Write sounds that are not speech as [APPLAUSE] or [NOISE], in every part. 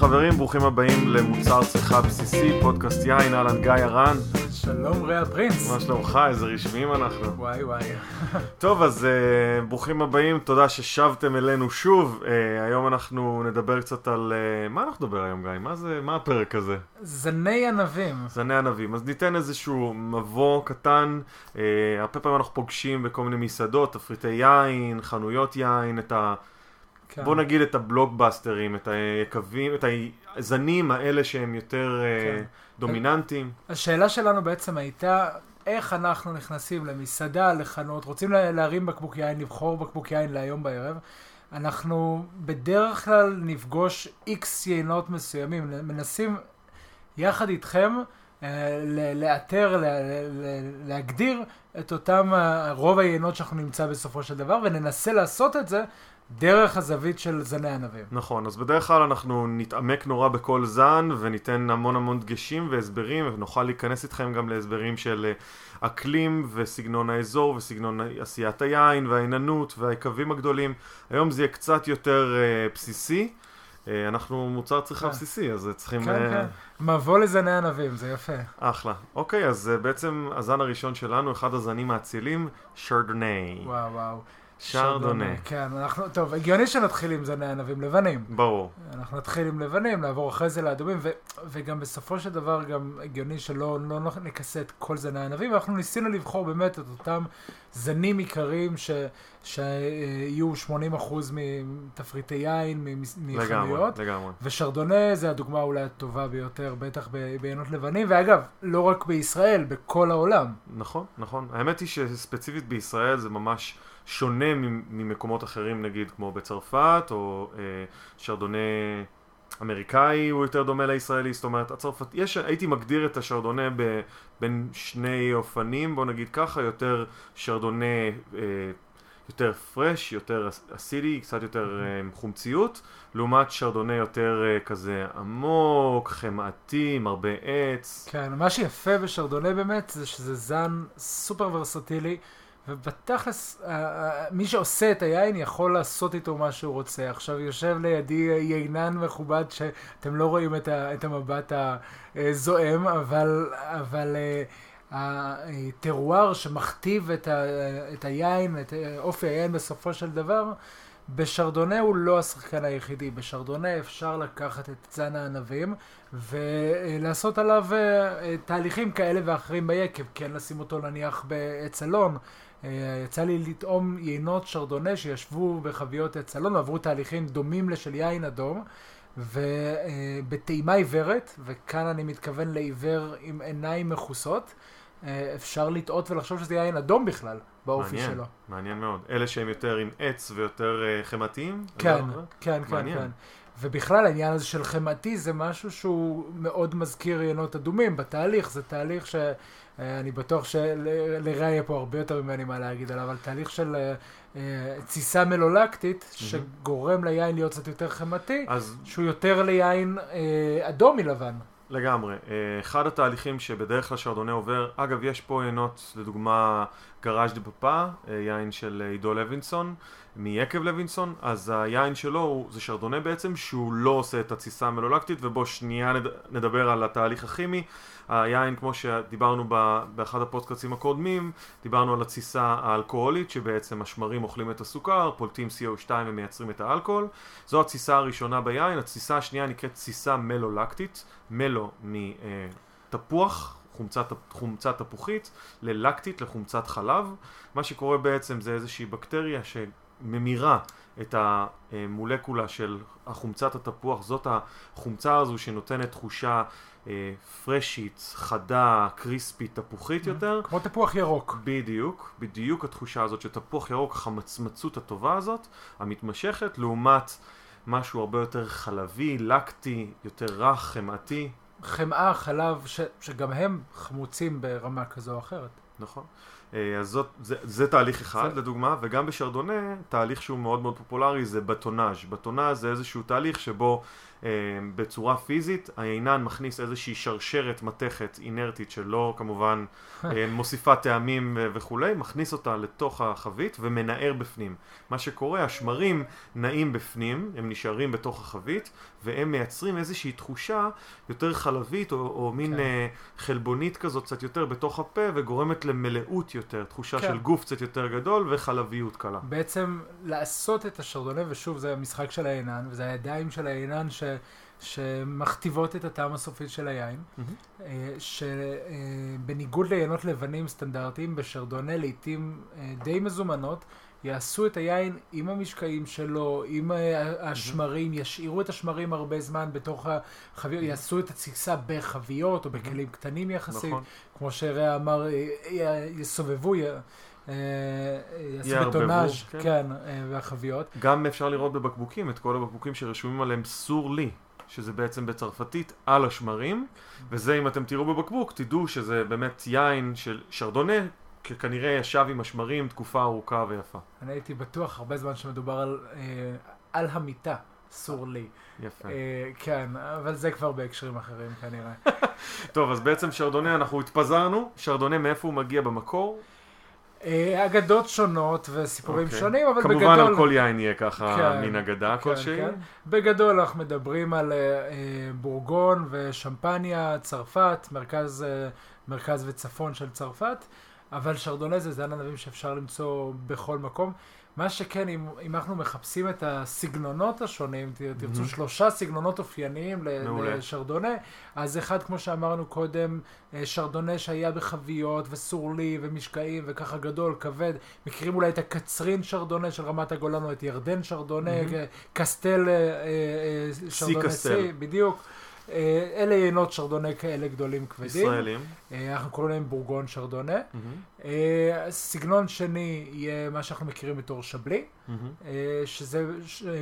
חברים, ברוכים הבאים למוצר צריכה בסיסי, פודקאסט יין, אהלן גיא הרן. שלום ריאל פרינס. מה שלומך? איזה רשמיים אנחנו. וואי וואי. טוב, אז uh, ברוכים הבאים, תודה ששבתם אלינו שוב. Uh, היום אנחנו נדבר קצת על... Uh, מה אנחנו נדבר היום, גיא? מה זה, מה הפרק הזה? זני ענבים. זני ענבים. אז ניתן איזשהו מבוא קטן. Uh, הרבה פעמים אנחנו פוגשים בכל מיני מסעדות, תפריטי יין, חנויות יין, את ה... כן. בוא נגיד את הבלוקבאסטרים, את היקבים, את הזנים האלה שהם יותר כן. דומיננטיים. השאלה שלנו בעצם הייתה, איך אנחנו נכנסים למסעדה, לחנות, רוצים להרים בקבוק יין, לבחור בקבוק יין להיום בערב. אנחנו בדרך כלל נפגוש איקס יינות מסוימים, מנסים יחד איתכם אה, לאתר, להגדיר את אותם רוב היינות שאנחנו נמצא בסופו של דבר, וננסה לעשות את זה דרך הזווית של זני ענבים. נכון, אז בדרך כלל אנחנו נתעמק נורא בכל זן וניתן המון המון דגשים והסברים ונוכל להיכנס איתכם גם להסברים של אה, אקלים וסגנון האזור וסגנון עשיית היין והעיננות והיקבים הגדולים. היום זה יהיה קצת יותר uh, בסיסי. Uh, אנחנו מוצר צריכה כן. בסיסי, אז צריכים... כן, uh... כן. מבוא לזני ענבים, זה יפה. אחלה. אוקיי, אז uh, בעצם הזן הראשון שלנו, אחד הזנים האצילים, שרדוני. וואו וואו. שרדונה. כן, אנחנו, טוב, הגיוני שנתחיל עם זני ענבים לבנים. ברור. אנחנו נתחיל עם לבנים, נעבור אחרי זה לאדומים, ו, וגם בסופו של דבר גם הגיוני שלא לא נכסה את כל זני הענבים, ואנחנו ניסינו לבחור באמת את אותם זנים עיקריים ש, שיהיו 80% מתפריטי יין, מחנויות. לגמרי, לגמרי. ושרדונה זה הדוגמה אולי הטובה ביותר, בטח בעיינות לבנים, ואגב, לא רק בישראל, בכל העולם. נכון, נכון. האמת היא שספציפית בישראל זה ממש... שונה ממקומות אחרים נגיד כמו בצרפת או אה, שרדונה אמריקאי הוא יותר דומה לישראלי, זאת אומרת הצרפת, יש, הייתי מגדיר את השרדונה ב, בין שני אופנים, בוא נגיד ככה, יותר שרדונה אה, יותר פרש, יותר אסידי, קצת יותר אה, חומציות, לעומת שרדונה יותר אה, כזה עמוק, חמאתי, עם הרבה עץ. כן, מה שיפה בשרדונה באמת זה שזה זן סופר ורסטילי. ובתכלס, אה, אה, מי שעושה את היין יכול לעשות איתו מה שהוא רוצה. עכשיו יושב לידי יינן מכובד שאתם לא רואים את, ה, את המבט הזועם, אבל, אבל אה, הטרואר שמכתיב את, ה, את היין, את אופי היין בסופו של דבר, בשרדונה הוא לא השחקן היחידי. בשרדונה אפשר לקחת את זן הענבים ולעשות עליו תהליכים כאלה ואחרים ביקב. כן לשים אותו נניח בעץ אלון. אה, יצא לי לטעום יינות שרדונה שישבו בחביות עץ אלון ועברו תהליכים דומים לשל יין אדום ובטעימה עיוורת, וכאן אני מתכוון לעיוור עם עיניים מכוסות, אה, אפשר לטעות ולחשוב שזה יין אדום בכלל, באופי מעניין, שלו. מעניין מאוד. אלה שהם יותר עם עץ ויותר אה, חמאתיים? כן, כן, כן, מעניין. כן. ובכלל העניין הזה של חמאתי זה משהו שהוא מאוד מזכיר יינות אדומים בתהליך, זה תהליך ש... אה, אני בטוח שלרע יהיה פה הרבה יותר ממני מה להגיד עליו, אבל תהליך של אה, אה, תסיסה מלולקטית. שגורם ליין להיות קצת יותר חמאתי, אז... שהוא יותר ליין אדום מלבן. לגמרי. אחד התהליכים שבדרך כלל שרדונה עובר, אגב, יש פה עינות, לדוגמה, גראז' דה פאפה, יין של עידו לוינסון, מיקב לוינסון, אז היין שלו הוא, זה שרדונה בעצם, שהוא לא עושה את התסיסה המלולקטית, ובוא שנייה נדבר על התהליך הכימי. היין, כמו שדיברנו באחד הפודקאסים הקודמים, דיברנו על התסיסה האלכוהולית, שבעצם השמרים אוכלים את הסוכר, פולטים CO2 ומייצרים את האלכוהול. זו התסיסה הראשונה ביין. התסיסה השנייה נקראת תסיסה מלולקטית, מלו מתפוח, חומצת, חומצת תפוחית, ללקטית, לחומצת חלב. מה שקורה בעצם זה איזושהי בקטריה שממירה את המולקולה של החומצת התפוח, זאת החומצה הזו שנותנת תחושה אה, פרשית, חדה, קריספית, תפוחית. יותר. כמו תפוח ירוק. בדיוק, בדיוק התחושה הזאת של תפוח ירוק, החמצמצות הטובה הזאת, המתמשכת, לעומת משהו הרבה יותר חלבי, לקטי, יותר רך, חמאתי. חמאה, חלב, ש, שגם הם חמוצים ברמה כזו או אחרת. נכון. אה, אז זאת, זה, זה תהליך אחד זה- לדוגמה, וגם בשרדונה, תהליך שהוא מאוד מאוד פופולרי זה בטונאז'. בטונאז' זה איזשהו תהליך שבו בצורה פיזית היינן מכניס איזושהי שרשרת מתכת אינרטית שלא כמובן [LAUGHS] אה, מוסיפה טעמים וכולי, מכניס אותה לתוך החבית ומנער בפנים. מה שקורה, השמרים נעים בפנים, הם נשארים בתוך החבית, והם מייצרים איזושהי תחושה יותר חלבית או, או מין כן. אה, חלבונית כזאת קצת יותר בתוך הפה וגורמת למלאות יותר, תחושה כן. של גוף קצת יותר גדול וחלביות קלה. בעצם לעשות את השרדונה, ושוב, זה המשחק של היינן, וזה הידיים של היינן ש... שמכתיבות את הטעם הסופי של היין. אה, שבניגוד ליינות לבנים סטנדרטיים, בשרדונה לעיתים אה, די מזומנות, יעשו את היין עם המשקעים שלו, עם אה, השמרים, ישאירו את השמרים הרבה זמן בתוך החביות, יעשו את התסיסה בחביות או בכלים קטנים יחסית, נכון. כמו שרע אמר, יסובבו, י- יעשו יערבבו, בטונאז', כן. כן, אה, והחביות. גם אפשר לראות בבקבוקים את כל הבקבוקים שרשומים עליהם סור לי, שזה בעצם בצרפתית על השמרים, וזה אם אתם תראו בבקבוק, תדעו שזה באמת יין של שרדונה, כנראה ישב עם השמרים תקופה ארוכה ויפה. אני הייתי בטוח הרבה זמן שמדובר על, אה, על המיטה, סור לי. יפה. אה, כן, אבל זה כבר בהקשרים אחרים כנראה. [LAUGHS] טוב, אז בעצם שרדונה, אנחנו התפזרנו, שרדונה מאיפה הוא מגיע במקור? אה, אגדות שונות וסיפורים אוקיי. שונים, אבל כמובן בגדול... על כל יין יהיה ככה כן, מין אגדה כן, כלשהי. כן. בגדול אנחנו מדברים על אה, אה, בורגון ושמפניה, צרפת, מרכז, אה, מרכז וצפון של צרפת, אבל שרדונה זה זן ענבים שאפשר למצוא בכל מקום. מה שכן, אם, אם אנחנו מחפשים את הסגנונות השונים, תרצו מהמם. שלושה סגנונות אופייניים מעולה. לשרדונה, אז אחד, כמו שאמרנו קודם, אה, שרדונה שהיה בחביות וסורלי ומשקעים וככה גדול, כבד. מכירים אולי את הקצרין שרדונה של רמת הגולן או את ירדן שרדונה. אה, קסטל אה, שרדונה. סי, בדיוק. אה, אלה יינות שרדונה כאלה גדולים כבדים. ישראלים. אה, אנחנו קוראים להם בורגון שרדונה. אה, סגנון שני יהיה מה שאנחנו מכירים בתור שבלי, שזה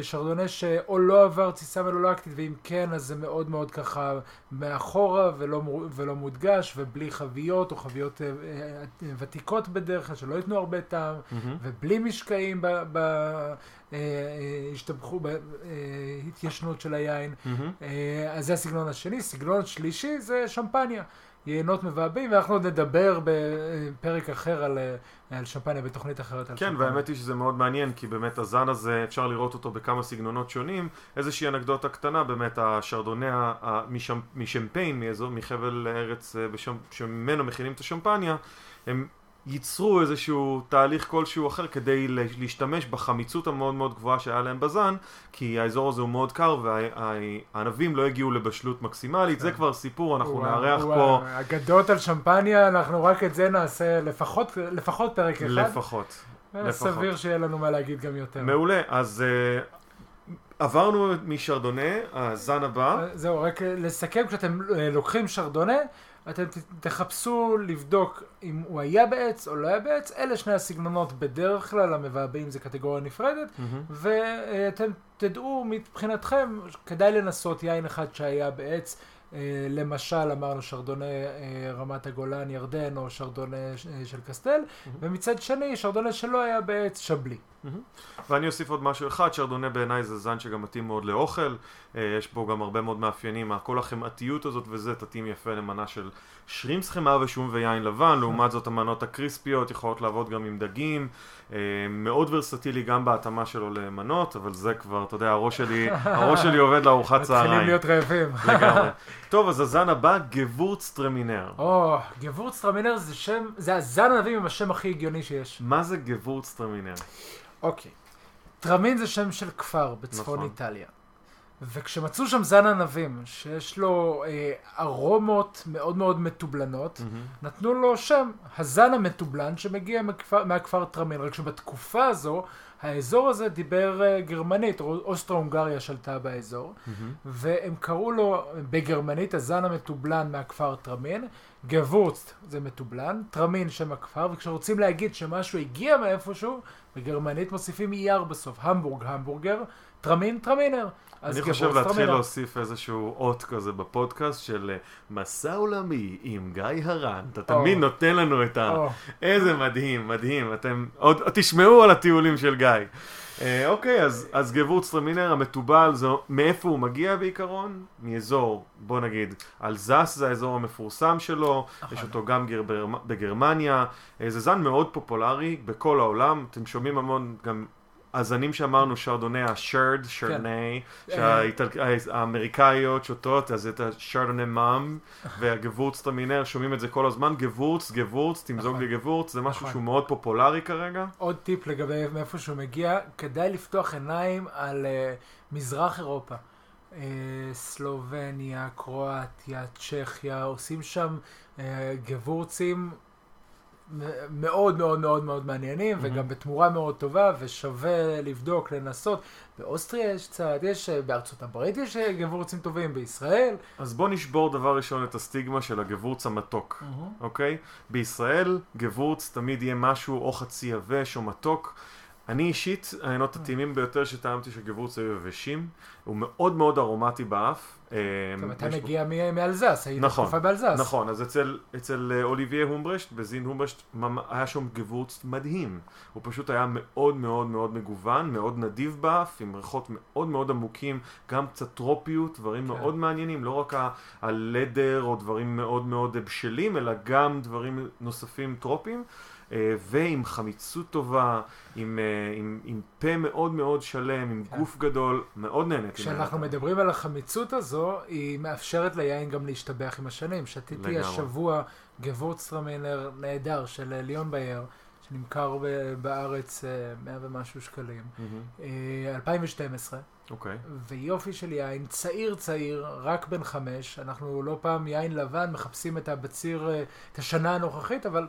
שרדונה שאו לא עבר תסיסה מלולקטית, ואם כן, אז זה מאוד מאוד ככה מאחורה ולא, ולא מודגש, ובלי חביות, או חביות ותיקות בדרך כלל, שלא ייתנו הרבה טעם. ובלי משקעים בהתיישנות של היין. אה, אז זה הסגנון השני. סגנון שלישי זה שמפניה. יינות מבעבים, ואנחנו עוד נדבר בפרק אחר על, אה, על שמפניה, בתוכנית אחרת על כן, שמפניה. והאמת היא שזה מאוד מעניין, כי באמת הזן הזה, אפשר לראות אותו בכמה סגנונות שונים. איזושהי אנקדוטה קטנה, באמת השרדונה ה- ה- משמ- משמפיין, מאזור, מחבל ארץ אה, בשם, שממנו מכינים את השמפניה, הם ייצרו איזשהו תהליך כלשהו אחר כדי לה- להשתמש בחמיצות המאוד מאוד גבוהה שהיה להם בזן, כי האזור הזה הוא מאוד קר והענבים לא הגיעו לבשלות מקסימלית, זה כן. כבר סיפור, אנחנו נארח פה אגדות על שמפניה, אנחנו רק את זה נעשה לפחות, לפחות פרק אחד. לפחות. אה. סביר שיהיה לנו מה להגיד גם יותר. מעולה, אז uh, עברנו משרדונה, הזן הבא. אה, זהו, רק לסכם, כשאתם אה, לוקחים שרדונה, אתם תחפשו לבדוק אם הוא היה בעץ או לא היה בעץ, אלה שני הסגנונות בדרך כלל, המבעבעים זה קטגוריה נפרדת, מהמם. ואתם תדעו מבחינתכם, כדאי לנסות יין אחד שהיה בעץ, אה, למשל אמרנו שרדונה אה, רמת הגולן ירדן או שרדונה ש- אה, של קסטל, ומצד שני שרדונה שלא היה בעץ שבלי. ואני אוסיף עוד משהו אחד, שרדונה בעיניי זה זן שגם מתאים מאוד לאוכל, יש בו גם הרבה מאוד מאפיינים, כל החמאתיות הזאת וזה תתאים יפה למנה של שרימפס חמאה ושום ויין לבן, לעומת זאת המנות הקריספיות יכולות לעבוד גם עם דגים, אה, מאוד ורסטילי גם בהתאמה שלו למנות, אבל זה כבר, אתה יודע, הראש שלי, [LAUGHS] הראש שלי עובד לארוחת מתחילים צהריים. להיות רעבים. לגמרי. [LAUGHS] טוב, אז הזן הבא, גבורצטרמינר. או, גבורצטרמינר זה שם, זה הזן ענבים עם השם הכי הגיוני שיש. מה זה גבורצטרמינר? אוקיי. טרמין זה שם של כפר בצפון נכון. איטליה. וכשמצאו שם זן ענבים, שיש לו אה, ארומות מאוד מאוד מתובלנות, נתנו לו שם, הזן המתובלן שמגיע מכפר, מהכפר טרמין. רק שבתקופה הזו, האזור הזה דיבר אה, גרמנית, אוסטרו-הונגריה שלטה באזור, והם קראו לו בגרמנית הזן המתובלן מהכפר טרמין, גבורצט זה מתובלן, טרמין שם הכפר, וכשרוצים להגיד שמשהו הגיע מאיפשהו, בגרמנית מוסיפים ER בסוף, המבורג, המבורגר, טרמין, טרמינר. אני חושב להתחיל. להוסיף איזשהו אות כזה בפודקאסט של אה, מסע עולמי עם גיא הרן. אתה תמיד. נותן לנו את ה... איזה מדהים, מדהים. אתם עוד תשמעו על הטיולים של גיא. אה, אוקיי, אז, אז גבורצטרמינר המתובל, זה, מאיפה הוא מגיע בעיקרון? מאזור, בוא נגיד, אלזס זה האזור המפורסם שלו, נכון. יש אותו גם גר, בגרמניה, אה, זה זן מאוד פופולרי בכל העולם, אתם שומעים המון גם הזנים שאמרנו, שרדוני השרד, שרדני, שהאמריקאיות שותות, אז את השרדוני מאם [LAUGHS] והגבורצטרמינר, שומעים את זה כל הזמן, גבורץ, גבורץ, תמזוג נכון. לי גבורץ, זה משהו נכון. שהוא מאוד פופולרי כרגע. עוד טיפ לגבי מאיפה שהוא מגיע, כדאי לפתוח עיניים על uh, מזרח אירופה. סלובניה, קרואטיה, צ'כיה, עושים שם גבורצים מאוד מאוד מאוד מאוד מעניינים, Mhm. וגם בתמורה מאוד טובה, ושווה לבדוק, לנסות. באוסטריה יש קצת, יש אה, בארצות הברית יש אה, גבורצים טובים, בישראל. אז בוא נשבור דבר ראשון את הסטיגמה של הגבורץ המתוק, אוקיי? בישראל גבורץ תמיד יהיה משהו או חצי יבש או מתוק. אני אישית, העיינות הטעימים ביותר שטעמתי של גבורץ היו יבשים. הוא מאוד מאוד ארומטי באף. אה, גם אתה מגיע מאלזס, היית נכון, תקופה באלזס. נכון, אז אצל, אה, אוליביה הומברשט, בזין הומברשט, היה שם גבורץ מדהים. הוא פשוט היה מאוד מאוד מאוד מגוון, מאוד נדיב באף, עם ריחות מאוד מאוד עמוקים, גם קצת טרופיות, דברים כן. מאוד מעניינים, לא רק הלדר או דברים מאוד מאוד בשלים, אלא גם דברים נוספים טרופיים. אה, ועם חמיצות טובה, עם, אה, עם, עם פה מאוד מאוד שלם, עם כן. גוף גדול, מאוד נהניתי. כשאנחנו. מדברים על החמיצות הזו, היא מאפשרת ליין גם להשתבח עם השנים. שתיתי. השבוע גבורצטרמינר נהדר של אה, ליאון בייר, שנמכר בארץ אה, 100 ומשהו שקלים. מהמם. אה, 2012, אוקיי. ויופי של יין, צעיר צעיר, רק בן חמש. אנחנו לא פעם יין לבן, מחפשים את הבציר, את השנה הנוכחית, אבל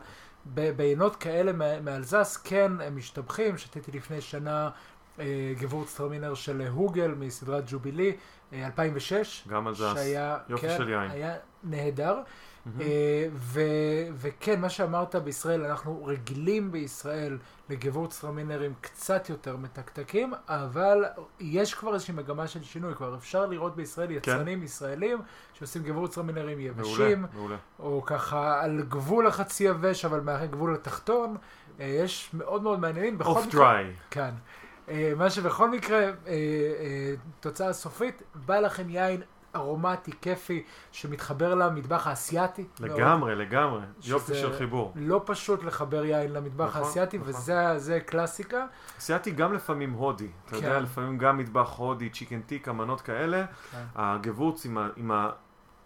בעינות כאלה מאלזס, כן, הם משתבחים. שתיתי לפני שנה אה, גבורצטרמינר של הוגל מסדרת ג'ובילי, אה, 2006. גם על זה שהיה, יופי כן, של יין. היה נהדר. אה, ו- וכן, מה שאמרת בישראל, אנחנו רגילים בישראל לגבורצטרמינרים קצת יותר מתקתקים, אבל יש כבר איזושהי מגמה של שינוי, כבר אפשר לראות בישראל יצרנים ישראלים שעושים גבורצטרמינרים יבשים, מעולה, מעולה. או ככה על גבול החצי יבש, אבל מהגבול התחתון. אה, יש מאוד מאוד מעניינים. אוף דריי. כן. אה, מה שבכל מקרה, אה, אה, תוצאה סופית, בא לכם יין ארומטי, כיפי, שמתחבר למטבח האסייתי. מאוד. לגמרי, לגמרי. שזה יופי של חיבור. לא פשוט לחבר יין למטבח נכון, האסייתי, נכון. וזה זה קלאסיקה. אסייתי גם לפעמים הודי. אתה יודע, כן. לפעמים גם מטבח הודי, צ'יקן טיקה, מנות כאלה. כן. הגבורץ עם ה- עם ה-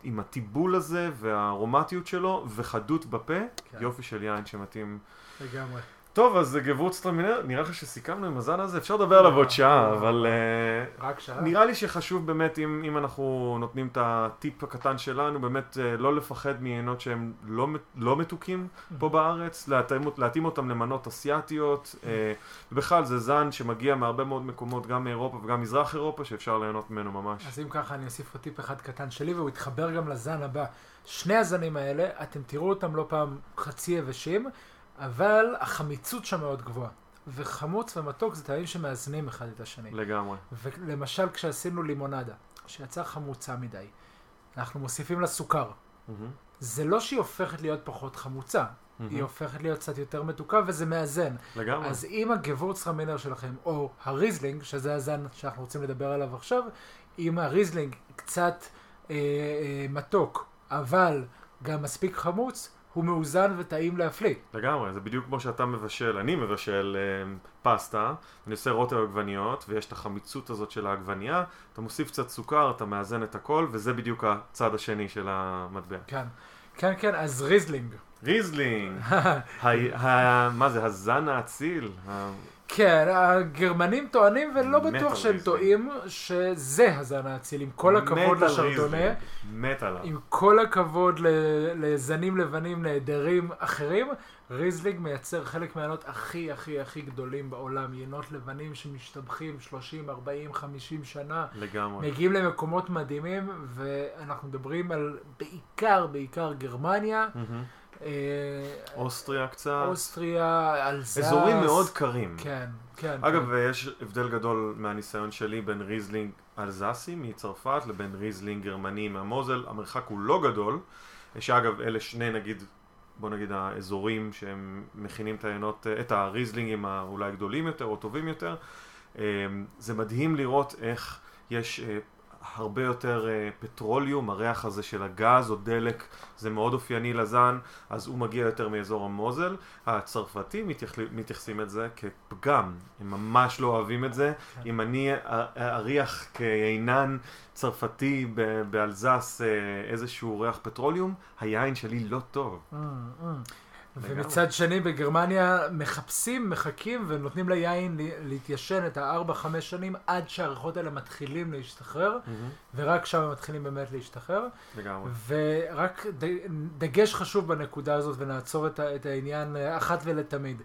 עם הטיבול הזה והארומטיות שלו וחדות בפה, כן. יופי של יין שמתאים. לגמרי. טוב, אז זה גבורץ טרמינר, נראה לך שסיכמנו עם הזן הזה, אפשר לדבר עליו עוד שעה, לא. אבל אה, רק שעה. נראה לי שחשוב באמת, אם, אם אנחנו נותנים את הטיפ הקטן שלנו, באמת אה, לא לפחד מעיינות שהם לא, לא מתוקים פה בארץ, להתאים, להתאים אותם למנות אסיאתיות, אה, ובכלל זה זן שמגיע מהרבה מאוד מקומות, גם מאירופה וגם מזרח אירופה, שאפשר ליהנות ממנו ממש. אז אם ככה, אני אוסיף עוד טיפ אחד קטן שלי, והוא יתחבר גם לזן הבא. שני הזנים האלה, אתם תראו אותם לא פעם חצי יבשים, אבל החמיצות שם מאוד גבוהה. וחמוץ ומתוק זה טעמים שמאזנים אחד את השני. לגמרי. ולמשל, כשעשינו לימונדה, שיצאה חמוצה מדי, אנחנו מוסיפים לה סוכר. מהמם, זה לא שהיא הופכת להיות פחות חמוצה, היא מהמם. הופכת להיות קצת יותר מתוקה וזה מאזן. לגמרי. אז אם הגבורצטרמינר שלכם, או הריזלינג, שזה הזן שאנחנו רוצים לדבר עליו עכשיו, אם הריזלינג קצת אה, אה, מתוק, אבל גם מספיק חמוץ, הוא מאוזן וטעים להפליא. לגמרי, זה בדיוק כמו שאתה מבשל, אני מבשל אה, פסטה, אני עושה רוטב עגבניות, ויש את החמיצות הזאת של העגבנייה, אתה מוסיף קצת סוכר, אתה מאזן את הכל, וזה בדיוק הצד השני של המטבע. כן. כן, כן, אז ריזלינג. ריזלינג, [LAUGHS] ה- ה- מה זה, הזן האציל, כן, הגרמנים טוענים, ולא בטוח שהם. טועים, שזה הזן האציל, עם כל הכבוד לשרדונה. מת עליו. עם כל הכבוד לזנים לבנים נהדרים אחרים, ריזלינג מייצר חלק מהיינות הכי הכי הכי גדולים בעולם, יינות לבנים שמשתבחים 30, 40, 50 שנה, לגמרי. מגיעים למקומות מדהימים, ואנחנו מדברים על בעיקר, בעיקר גרמניה, מהמם. אה, אוסטריה קצת. אוסטריה, אלזס. אזורים מאוד קרים. כן, כן. אגב, כן. יש הבדל גדול מהניסיון שלי בין ריזלינג אלזסי מצרפת לבין ריזלינג גרמני מהמוזל. המרחק הוא לא גדול. שאגב, אלה שני נגיד, בוא נגיד האזורים שהם מכינים את היינות, את הריזלינגים האולי גדולים יותר או טובים יותר. אה, זה מדהים לראות איך יש אה, הרבה יותר אה, petroleum, הריח הזה של הגז או דלק, זה מאוד אופייני לזן, אז הוא מגיע יותר מאזור המוזל. הצרפתים מתייח- מתייחסים את זה כפגם, הם ממש לא אוהבים את זה. כן. אם אני אריח כיינן צרפתי באלזס אה, איזשהו ריח פטרוליום, היין שלי לא טוב. ומצד שני בגרמניה מחפשים, מחכים ונותנים ליין להתיישן את הארבע, חמש שנים עד שהריחות האלה מתחילים להשתחרר, ורק שם הם מתחילים באמת להשתחרר. לגמרי. ורק ד- דגש חשוב בנקודה הזאת ונעצור את, העניין אה, אחת ולתמיד.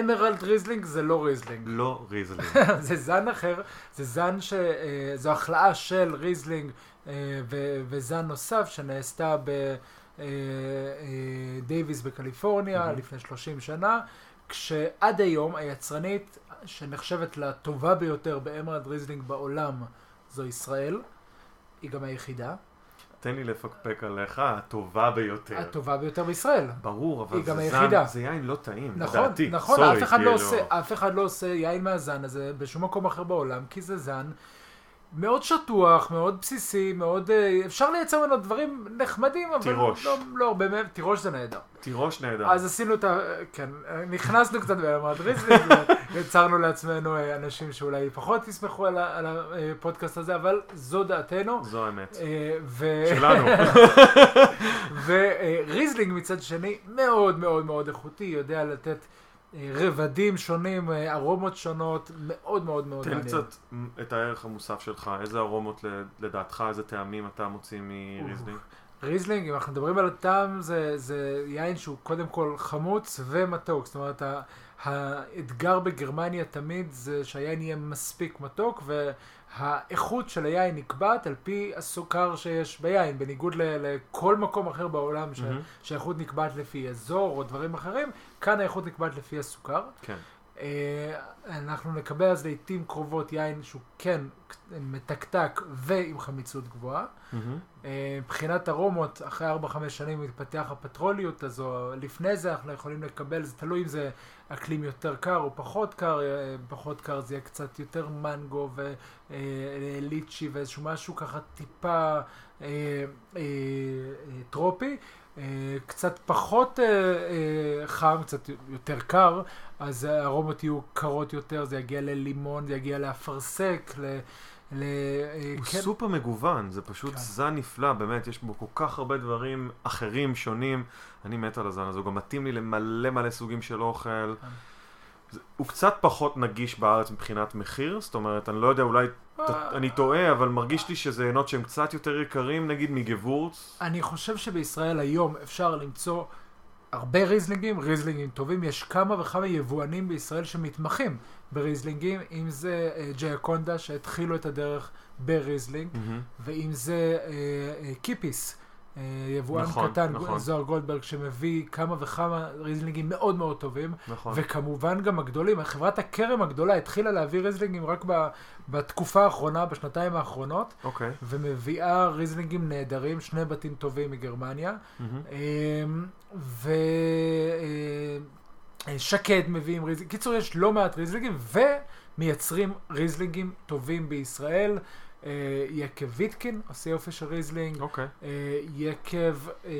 אמרלד ריזלינג זה לא ריזלינג. לא ריזלינג. [LAUGHS] זה זן אחר, זה זן ש... אה, זו הכלאה של ריזלינג אה, ו- וזן נוסף שנעשתה בדייוויס בקליפורניה מהמם. לפני 30 שנה, כשעד היום היצרנית שנחשבת לטובה ביותר באמרלד ריזלינג בעולם זו ישראל, היא גם היחידה, תן לי לפקפק עליך, הטובה ביותר. הטובה ביותר בישראל. ברור, אבל זה. זן, זה יין לא טעים, נכון, לדעתי. נכון, sorry, אף לא. עושה, אף אחד לא עושה יין מהזן הזה בשום מקום אחר בעולם, כי זה זן מאוד שטוח, מאוד בסיסי, מאוד... אה, אפשר לייצר ממנו דברים נחמדים, אבל תירוש. לא, לא הרבה מהם, תירוש זה נהדר. תירוש נהדר. אז עשינו את ה... כן, נכנסנו קצת ריזלינג, [LAUGHS] ויצרנו לעצמנו אה, אנשים שאולי פחות יסמכו על על הפודקאסט הזה, אבל זו דעתנו. זו האמת. אה, ו... שלנו. [LAUGHS] וריזלינג מצד שני מאוד מאוד מאוד איכותי, יודע לתת רבדים שונים, אה, ארומות שונות, מאוד מאוד מאוד תן מעניין. קצת את הערך המוסף שלך, איזה ארומות לדעתך, איזה טעמים אתה מוציא מריזלינג? ריזלינג, אם אנחנו מדברים על הטעם, זה, זה יין שהוא קודם כל חמוץ ומתוק. זאת אומרת, האתגר בגרמניה תמיד זה שהיין יהיה מספיק מתוק, והאיכות של היין נקבעת על פי הסוכר שיש ביין, בניגוד לכל מקום אחר בעולם ש- מהמם. שהאיכות נקבעת לפי אזור או דברים אחרים, כאן האיכות נקבעת לפי הסוכר. כן. אה, אנחנו נקבל אז לעיתים קרובות יין שהוא כן מתקתק ועם חמיצות גבוהה. אה, מבחינת ארומות, אחרי 4-5 שנים מתפתח הפטרוליות הזו, לפני זה אנחנו יכולים לקבל, זה תלוי אם זה אקלים יותר קר או פחות קר, אה, פחות קר זה יהיה קצת יותר מנגו וליצ'י ואיזשהו משהו ככה טיפה טרופי. אה, קצת פחות אה, אה, חם, קצת יותר קר, אז הארומות יהיו קרות יותר, זה יגיע ללימון, זה יגיע לאפרסק, ל... ל הוא כן, סופר מגוון, זה פשוט כן. זן נפלא, באמת, יש בו כל כך הרבה דברים אחרים, שונים. אני מת על הזן הזה, הוא גם מתאים לי למלא מלא סוגים של אוכל. כן. הוא קצת פחות נגיש בארץ מבחינת מחיר, זאת אומרת, אני לא יודע, אולי אה, אני טועה, אבל מרגיש לי שזה עינות שהם קצת יותר יקרים, נגיד מגבורץ. אני חושב שבישראל היום אפשר למצוא הרבה ריזלינגים, ריזלינגים טובים, יש כמה וכמה יבואנים בישראל שמתמחים בריזלינגים, אם זה אה, ג'אקונדה שהתחילו את הדרך בריזלינג. ואם זה אה, קיפיס, יבואן נכון, קטן, נכון. זוהר גולדברג, שמביא כמה וכמה ריזלינגים מאוד מאוד טובים, נכון. וכמובן גם הגדולים, חברת הכרם הגדולה התחילה להביא ריזלינגים רק ב, בתקופה האחרונה, בשנתיים האחרונות, אוקיי. ומביאה ריזלינגים נהדרים, שני בתים טובים מגרמניה. מהמם. אמ, ושקד מביאים ריזלינג. קיצור, יש לא מעט ריזלינגים, ומייצרים ריזלינגים טובים בישראל. אה, יקב ויטקין עושה יופי של ריזלינג. אוקיי. אה, יקב אה,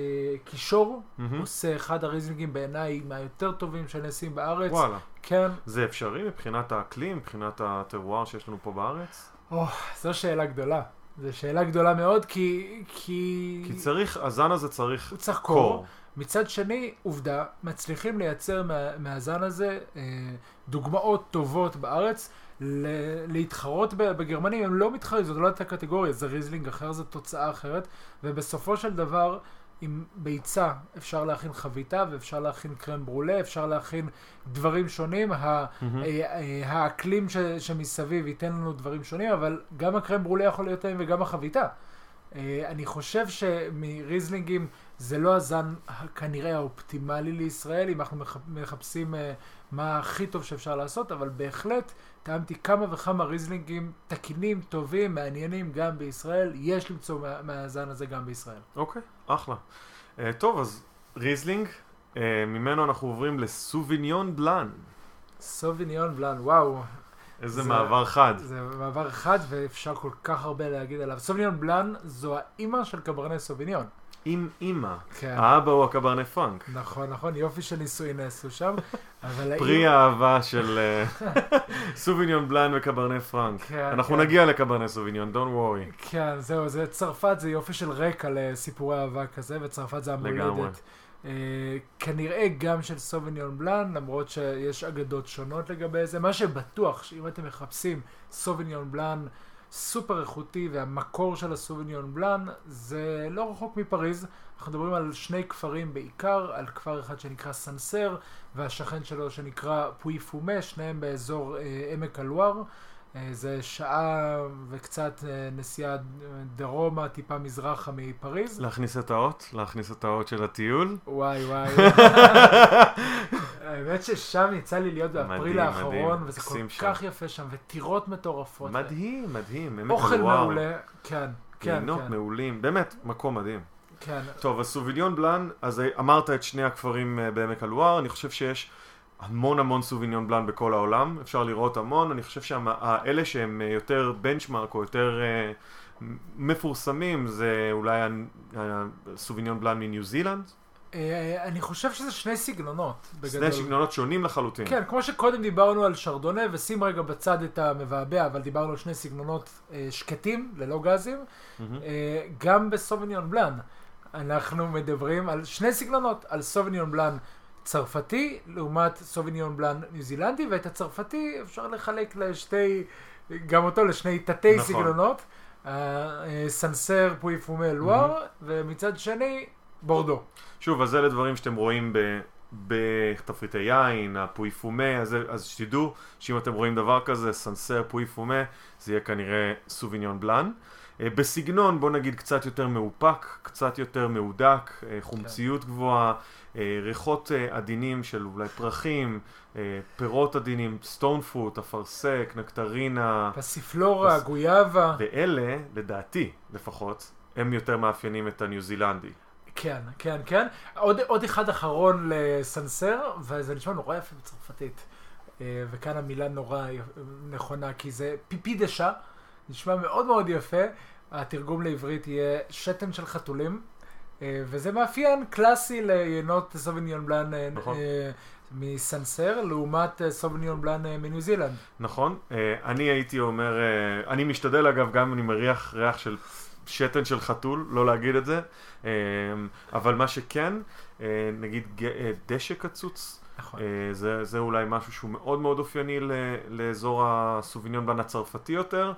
כישור מהמם. עושה אחד הריזלינגים בעיניי מהיותר טובים שנעשים בארץ. וואלה. כן. זה אפשרי מבחינת האקלים, מבחינת הטרואר שיש לנו פה בארץ? או, זו שאלה גדולה. זו שאלה גדולה מאוד, כי... כי... כי צריך, הזן הזה צריך הוא צריך קור. קור. מצד שני, עובדה, מצליחים לייצר מה, מהזן הזה אה, דוגמאות טובות בארץ. ל- להתחרות בגרמנים, הם לא מתחרים, זאת לא אותה קטגוריה, זה ריזלינג אחר, זו תוצאה אחרת, ובסופו של דבר, עם ביצה אפשר להכין חביתה ואפשר להכין קרם ברולה, אפשר להכין דברים שונים, ה- אה, אה, האקלים ש- שמסביב ייתן לנו דברים שונים, אבל גם הקרם ברולה יכול להיות טעים וגם החביתה. אה, אני חושב שמריזלינגים זה לא הזן כנראה האופטימלי לישראל, אם אנחנו מח- מחפשים מה הכי טוב שאפשר לעשות, אבל בהחלט טעמתי כמה וכמה ריזלינגים תקינים, טובים, מעניינים גם בישראל. יש למצוא מה- מהזן הזה גם בישראל. אוקיי, אחלה. אה, טוב, אז ריזלינג, אה, ממנו אנחנו עוברים לסוביניון בלאן. סוביניון בלאן, וואו, איזה זה- מעבר חד. זה מעבר חד ואפשר כל כך הרבה להגיד עליו. סוביניון בלאן זו האימא של קברני סוביניון. עם אימא. כן. האבא הוא הקברנה פאנק. נכון, נכון, יופי של נישואין נעשו שם. אבל פרי האימא- האהבה של אה, [LAUGHS] סוביניון בלאן וקברנה פרנק. כן, אנחנו כן. נגיע לקברנה סוביניון, don't worry. כן, זהו, זה צרפת, זה יופי של רקע לסיפורי אהבה כזה, וצרפת זה לגמרי. המולדת. אה, כנראה גם של סוביניון בלאן, למרות שיש אגדות שונות לגבי זה. מה שבטוח, שאם אתם מחפשים סוביניון בלאן סופר איכותי, והמקור של הסוביניון בלאן, זה לא רחוק מפריז. אנחנו מדברים על שני כפרים בעיקר, על כפר אחד שנקרא סנסר, והשכן שלו שנקרא פוי פומה, שניהם באזור אה, עמק הלואר. אה, זה שעה וקצת אה, נסיעה דרומה, טיפה מזרחה מפריז. להכניס את האות? להכניס את האות של הטיול? וואי וואי. [LAUGHS] האמת ששם יצא לי להיות באפריל מדהים, האחרון, מדהים. וזה כל שם. כך יפה שם, וטירות מטורפות. מדהים, מדהים. עמק אוכל הלואר. מעולה, כן, כן, גינות כן, מעולים. באמת, מקום מדהים. כן. טוב, אז סוביניון בלאן, אז אמרת את שני הכפרים אה, בעמק הלואר, אני חושב שיש המון המון סוביניון בלאן בכל העולם, אפשר לראות המון, אני חושב שהאלה שהם אה, יותר בנצ'מארק או יותר אה, מפורסמים זה אולי הסוביניון בלאן מניו זילנד, אה, אני חושב שזה שני סגנונות, בגדול. שני סגנונות שונים לחלוטין. כן, כמו שקודם דיברנו על שרדונה, ושים רגע בצד את המבעבע, אבל דיברנו על שני סגנונות שקטים, ללא גזים. גם בסוביניון בלאן אנחנו מדברים על שני סגנונות, על סוביניון בלאן צרפתי לעומת סוביניון בלאן ניו זילנדי, ואת הצרפתי אפשר לחלק לשתי, גם אותו לשני תתי נכון. סגנונות, אה, סנסר פוי פומי לואר, ומצד שני בורדו. שוב, אז אלה דברים שאתם רואים ב... בתפריטי יין, הפוי פומה, אז, אז שתדעו שאם אתם רואים דבר כזה, סנסר פוי פומה, זה יהיה כנראה סוביניון בלאן. אה, בסגנון, בוא נגיד קצת יותר מאופק, קצת יותר מהודק, אה, חומציות גבוהה, אה, ריחות אה, עדינים של אולי פרחים, אה, פירות עדינים, סטון פרוט, אפרסק, נקטרינה, פסיפלורה, פס- גויאבה. ואלה, לדעתי לפחות, הם יותר מאפיינים את הניו זילנדי. כן, כן, כן. עוד, עוד אחד אחרון לסנסר, וזה נשמע נורא יפה בצרפתית. אה, וכאן המילה נורא נכונה, כי זה פיפי דשה, נשמע מאוד מאוד יפה. התרגום לעברית יהיה שתן של חתולים, אה, וזה מאפיין קלאסי ליינות סוביניון בלאן אה, נכון. אה, מסנסר, לעומת אה, סוביניון בלאן אה, מניו זילנד. נכון? אה, אני הייתי אומר, אה, אני משתדל אגב, גם אם אני מריח ריח של שתן של חתול, לא להגיד את זה, אה, אבל מה שכן, אה, נגיד אה, דשא קצוץ, נכון. אה, זה, זה אולי משהו שהוא מאוד מאוד אופייני לאזור הסוביניון בן הצרפתי יותר.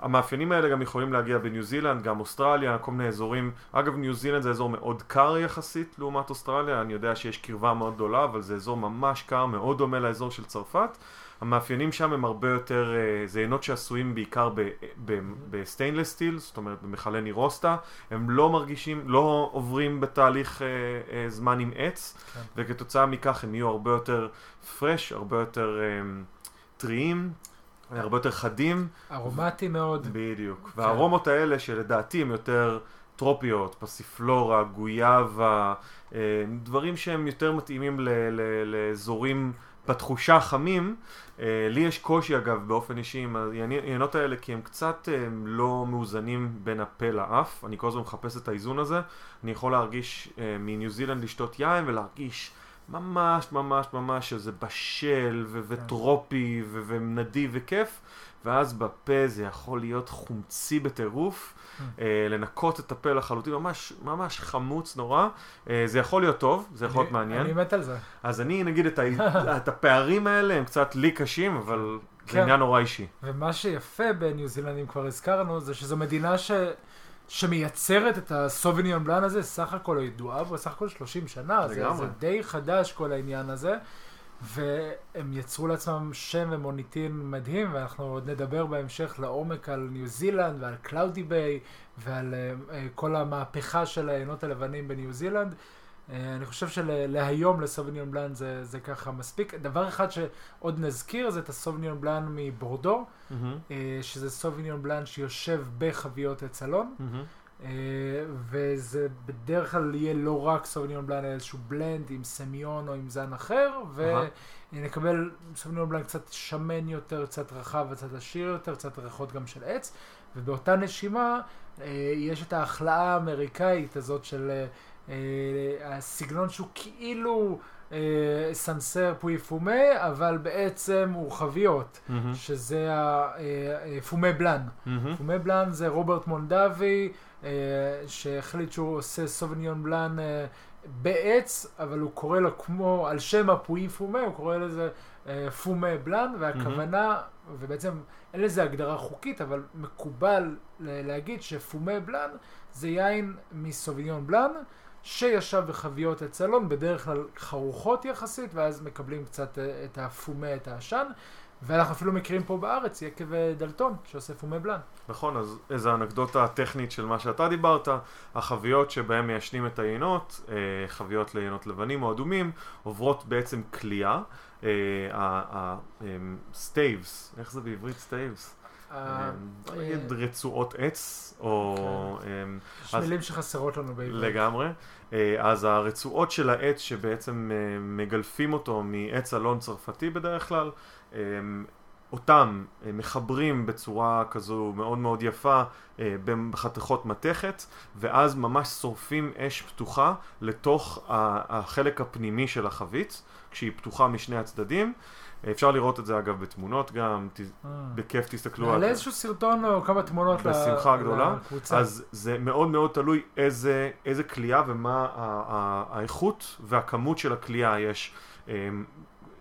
המאפיינים האלה גם יכולים להגיע בניו זילנד, גם אוסטרליה, כל מיני אזורים. אגב, ניו זילנד זה אזור מאוד קר יחסית לעומת אוסטרליה, אני יודע שיש קרבה מאוד גדולה, אבל זה אזור ממש קר, מאוד דומה לאזור של צרפת. המאפיינים שם הם הרבה יותר, אה, זה יינות שעשויים בעיקר ב stainless steel, זאת אומרת במכלי נירוסטה, הם לא מרגישים, לא עוברים בתהליך אה, אה, זמן עם עץ, כן. וכתוצאה מכך הם יהיו הרבה יותר fresh, הרבה יותר אה, טריים, הרבה יותר חדים, ארומטי מאוד. בדיוק. והארומות האלה שלדעתי הם יותר טרופיות, פסיפלורה, גויאבה, אה, דברים שהם יותר מתאימים לאזורים בתחושה חמים. אה, לי יש קושי אגב באופן אישי עם העיינות האלה כי הם קצת אה, לא מאוזנים בין הפה לאף. אני כל הזמן מחפש את האיזון הזה. אני יכול להרגיש מניו זילנד לשתות יין ולהרגיש ממש ממש ממש שזה בשל ו- וטרופי ו- ונדיב וכיף. ואז בפה זה יכול להיות חומצי בטירוף, אה, לנקות את הפה לחלוטין, ממש, ממש חמוץ נורא. אה, זה יכול להיות טוב, זה יכול להיות מעניין. אני מת על זה. אז אני, נגיד, את, ה... [LAUGHS] את הפערים האלה הם קצת לי קשים, אבל זה כן. עניין נורא אישי. ומה שיפה בניו זילנד, אם כבר הזכרנו, זה שזו מדינה ש... שמייצרת את הסוביניון בלאן הזה, סך הכל ידועה בו, סך הכל 30 שנה, זה. זה די חדש כל העניין הזה, והם יצרו לעצמם שם ומוניטין מדהים, ואנחנו עוד נדבר בהמשך לעומק על ניו זילנד ועל קלאודי ביי ועל uh, uh, כל המהפכה של העיינות הלבנים בניו זילנד. Uh, אני חושב שלהיום לסוביניון בלאן זה, זה ככה מספיק. דבר אחד שעוד נזכיר זה את הסוביניון בלאן מבורדו. אה, שזה סוביניון בלאן שיושב בחביות עץ אלון. אה, וזה בדרך כלל יהיה לא רק סוביניון בלאן, אלא איזשהו בלנד עם סמיון או עם זן אחר. ונקבל סוביניון בלאן קצת שמן יותר, קצת רחב וקצת עשיר יותר, קצת ריחות גם של עץ, ובאותה נשימה אה, יש את ההחלאה האמריקאית הזאת של אה, אה, הסגנון שהוא כאילו... אה, סנסר פוי פומה, אבל בעצם הוא חביות. שזה הפומי בלאן. מהמם. פומי בלאן זה רוברט מונדבי, אה, שהחליט שהוא עושה סוביניון בלאן אה, בעץ, אבל הוא קורא לו כמו, על שם הפוי פומה, הוא קורא לזה אה, פומי בלאן, והכוונה, ובעצם אין לזה הגדרה חוקית, אבל מקובל להגיד שפומי בלאן זה יין מסוביניון בלאן. שישב בחביות עץ אלון, בדרך כלל חרוכות יחסית, ואז מקבלים קצת אה, את הפומה, את העשן. ואנחנו אפילו מכירים פה בארץ, יקב אה, דלתון, שעושה פומי בלאן. נכון, אז איזו אנקדוטה טכנית של מה שאתה דיברת, החביות שבהן מיישנים את היינות, אה, חביות ליינות לבנים או אדומים, עוברות בעצם קלייה. ה staves, איך זה בעברית staves? אה, נגיד רצועות עץ, או... אמ, יש אז- מילים שחסרות לנו בעברית. לגמרי. אה, אז הרצועות של העץ שבעצם אה, מגלפים אותו מעץ אלון צרפתי בדרך כלל, אה, אותם אה, מחברים בצורה כזו מאוד מאוד יפה אה, בחתיכות מתכת, ואז ממש שורפים אש פתוחה לתוך החלק הפנימי של החבית, כשהיא פתוחה משני הצדדים. אפשר לראות את זה אגב בתמונות גם, ת- אה. בכיף תסתכלו נעלה על איזשהו סרטון או כמה תמונות ל- בשמחה גדולה. לקבוצה. אז זה מאוד מאוד תלוי איזה, איזה כליאה ומה האיכות והכמות של הכליאה יש.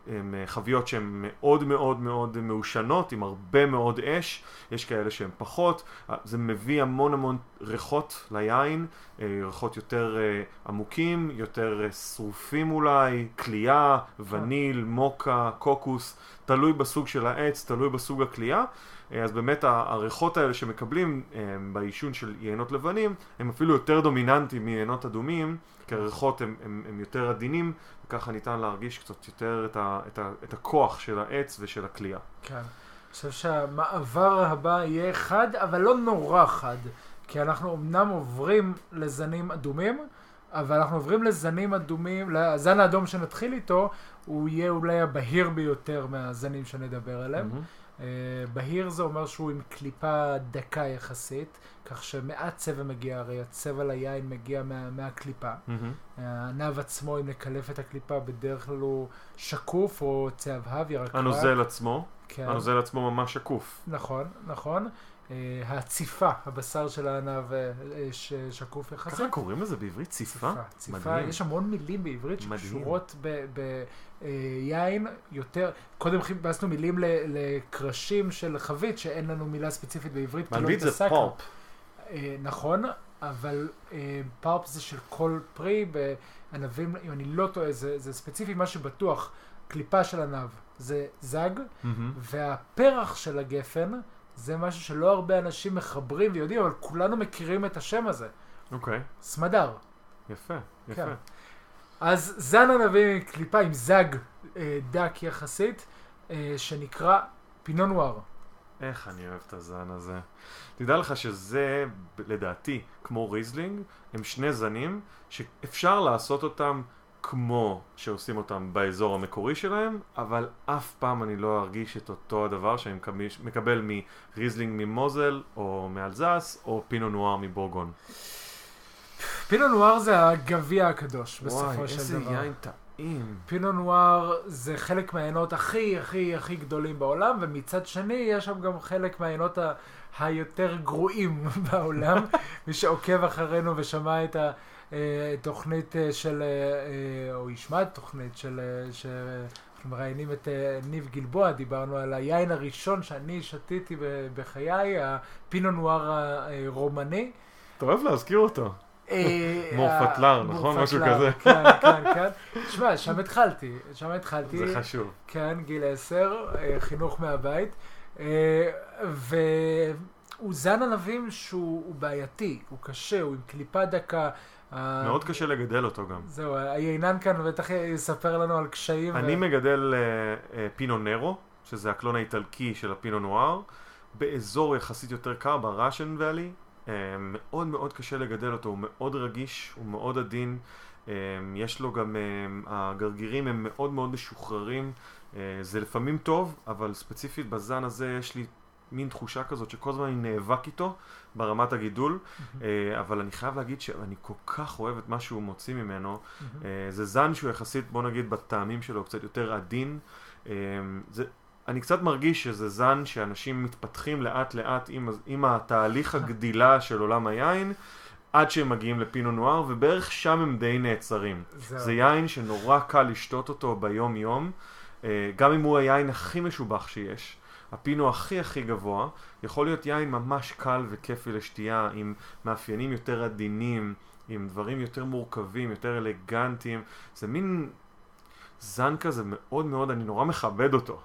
הם, הם חביות שהן מאוד מאוד מאוד מעושנות, עם הרבה מאוד אש, יש כאלה שהן פחות, זה מביא המון המון ריחות ליין, אה, ריחות יותר אה, עמוקים, יותר אה, שרופים אולי, כליאה, וניל, מוקה, קוקוס, תלוי בסוג של העץ, תלוי בסוג הכליאה. אה, אז באמת הריחות האלה שמקבלים אה, בעישון של יינות לבנים הם אפילו יותר דומיננטיים מיינות אדומים, כי הריחות הם, הם, הם יותר עדינים, וככה ניתן להרגיש קצת יותר את, ה, את, ה, את הכוח של העץ ושל הכלייה. כן. אני חושב שהמעבר הבא יהיה חד, אבל לא נורא חד. כי אנחנו אמנם עוברים לזנים אדומים, אבל אנחנו עוברים לזנים אדומים, לזן האדום שנתחיל איתו, הוא יהיה אולי הבהיר ביותר מהזנים שנדבר עליהם. מהמם. אה, בהיר זה אומר שהוא עם קליפה דקה יחסית, כך שמעט צבע מגיע, הרי הצבע ליין מגיע מה, מהקליפה. הענב עצמו, אם נקלף את הקליפה, בדרך כלל הוא שקוף או צהבהב, ירקרק. הנוזל עצמו, כן. הנוזל עצמו ממש שקוף. נכון, נכון. אה, הציפה, הבשר של הענב אה, שקוף יחסית. ככה קוראים לזה בעברית ציפה? ציפה. מדהים. יש המון מילים בעברית. שקשורות ביין יותר. קודם חיפשנו מילים לקרשים של חבית, שאין לנו מילה ספציפית בעברית. כי לא התעסקנו. פופ. אה, נכון, אבל אה, פארפ זה של כל פרי, בענבים, אם אני לא טועה, זה, זה ספציפי, מה שבטוח, קליפה של ענב זה זג, מהמם. והפרח של הגפן זה משהו שלא הרבה אנשים מחברים ויודעים, אבל כולנו מכירים את השם הזה, אוקיי, סמדר. יפה, יפה. כן. אז זן ענבים עם קליפה עם זג אה, דק יחסית, אה, שנקרא פינו נואר. איך אני אוהב את הזן הזה. תדע לך שזה, לדעתי, כמו ריזלינג, הם שני זנים שאפשר לעשות אותם כמו שעושים אותם באזור המקורי שלהם, אבל אף פעם אני לא ארגיש את אותו הדבר שאני מקבל מריזלינג ממוזל, או מאלזס, או פינו נואר מבורגון. פינו נואר זה הגביע הקדוש, בסופו וואי, של איזה דבר. יין טעים. פינו נואר זה חלק מהעיינות הכי הכי הכי גדולים בעולם, ומצד שני יש שם גם חלק מהעיינות ה... היותר גרועים [LAUGHS] בעולם. [LAUGHS] מי שעוקב אחרינו ושמע את התוכנית של, או ישמע את התוכנית של, שאנחנו מראיינים את ניב גלבוע, דיברנו על היין הראשון שאני שתיתי בחיי, הפינו נואר הרומני. אתה אוהב להזכיר אותו. מורפטלר, נכון? משהו כזה. כן, כן, כן. תשמע, שם התחלתי, שם התחלתי. זה חשוב. כן, גיל עשר, חינוך מהבית. והוא זן ענבים שהוא בעייתי, הוא קשה, הוא עם קליפה דקה. מאוד קשה לגדל אותו גם. זהו, היינן כאן בטח יספר לנו על קשיים. אני מגדל פינו נרו, שזה הקלון האיטלקי של הפינו נואר, באזור יחסית יותר קר, בראשן ואלי. מאוד מאוד קשה לגדל אותו, הוא מאוד רגיש, הוא מאוד עדין. יש לו גם, הגרגירים הם מאוד מאוד משוחררים. זה לפעמים טוב, אבל ספציפית בזן הזה יש לי מין תחושה כזאת שכל הזמן אני נאבק איתו ברמת הגידול, אבל אני חייב להגיד שאני כל כך אוהב את מה שהוא מוציא ממנו. זה זן שהוא יחסית, בוא נגיד, בטעמים שלו קצת יותר עדין. זה, אני קצת מרגיש שזה זן שאנשים מתפתחים לאט לאט עם, עם התהליך הגדילה של עולם היין. עד שהם מגיעים לפינו נואר, ובערך שם הם די נעצרים. זה, זה יין שנורא קל לשתות אותו ביום יום, גם אם הוא היין הכי משובח שיש. הפינו הכי הכי גבוה, יכול להיות יין ממש קל וכיפי לשתייה, עם מאפיינים יותר עדינים, עם דברים יותר מורכבים, יותר אלגנטיים. זה מין זן כזה מאוד מאוד, אני נורא מכבד אותו.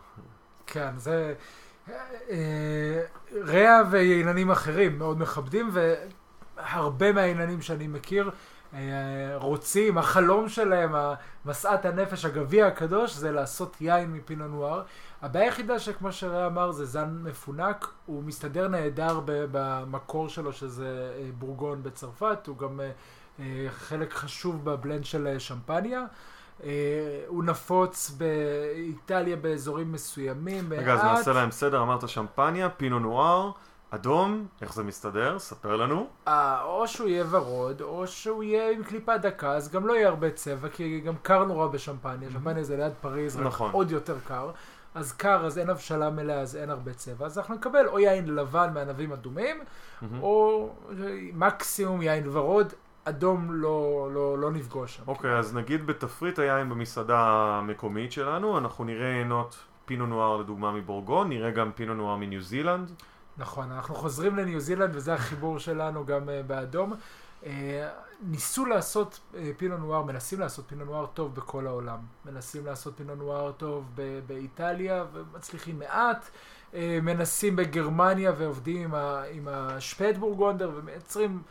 כן, זה... ריאה וייננים אחרים מאוד מכבדים, והרבה מהייננים שאני מכיר רוצים, החלום שלהם, משאת הנפש, הגביע הקדוש, זה לעשות יין מפינו נואר. הבעיה היחידה שכמו שריאה אמר זה זן מפונק, הוא מסתדר נהדר במקור שלו שזה בורגון בצרפת, הוא גם חלק חשוב בבלנד של שמפניה. הוא נפוץ באיטליה באזורים מסוימים. רגע, אז נעשה להם סדר, אמרת שמפניה, פינו נואר, אדום, איך זה מסתדר? ספר לנו. או שהוא יהיה ורוד, או שהוא יהיה עם קליפה דקה, אז גם לא יהיה הרבה צבע, כי גם קר נורא בשמפניה, שמפניה זה ליד פריז, רק עוד יותר קר. אז קר, אז אין הבשלה מלאה, אז אין הרבה צבע, אז אנחנו נקבל או יין לבן מענבים אדומים, או מקסימום יין ורוד. אדום לא, לא, לא נפגוש שם. אוקיי, okay, אז נגיד בתפריט היין במסעדה המקומית שלנו, אנחנו נראה עינות פינו נואר לדוגמה מבורגון, נראה גם פינו נואר מניו זילנד. נכון, אנחנו חוזרים לניו זילנד וזה החיבור שלנו גם uh, באדום. Uh, ניסו לעשות uh, פינו נואר, מנסים לעשות פינו נואר טוב בכל העולם. מנסים לעשות פינו נואר טוב ב- באיטליה ומצליחים מעט. Uh, מנסים בגרמניה ועובדים עם, ה- עם השפט בורגונדר ומייצרים...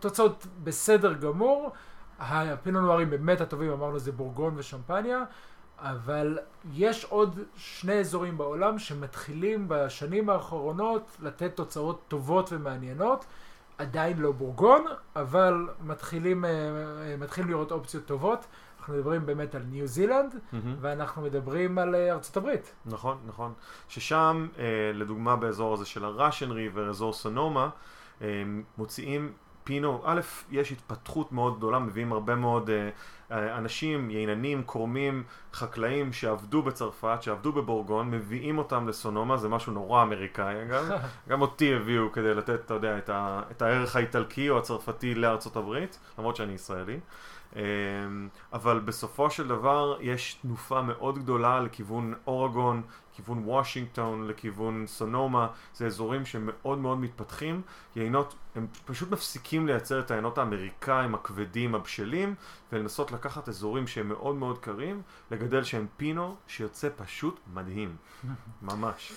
תוצאות בסדר גמור, הפינו נוארים באמת הטובים, אמרנו זה בורגון ושמפניה, אבל יש עוד שני אזורים בעולם שמתחילים בשנים האחרונות לתת תוצאות טובות ומעניינות, עדיין לא בורגון, אבל מתחילים, מתחילים לראות אופציות טובות. אנחנו מדברים באמת על ניו זילנד, mm-hmm. ואנחנו מדברים על ארצות הברית. נכון, נכון. ששם, לדוגמה באזור הזה של הראשן ריבר, אזור סונומה, מוציאים פינו, א', יש התפתחות מאוד גדולה, מביאים הרבה מאוד uh, אנשים, ייננים, קורמים, חקלאים שעבדו בצרפת, שעבדו בבורגון, מביאים אותם לסונומה, זה משהו נורא אמריקאי אגב, [LAUGHS] גם אותי הביאו כדי לתת, אתה יודע, את, ה, את הערך האיטלקי או הצרפתי לארצות הברית, למרות שאני ישראלי. אבל בסופו של דבר יש תנופה מאוד גדולה לכיוון אורגון, לכיוון וושינגטון, לכיוון סונומה, זה אזורים שמאוד מאוד מתפתחים, יינות, הם פשוט מפסיקים לייצר את העיינות האמריקאים הכבדים, הבשלים, ולנסות לקחת אזורים שהם מאוד מאוד קרים, לגדל שהם פינו שיוצא פשוט מדהים, [LAUGHS] ממש.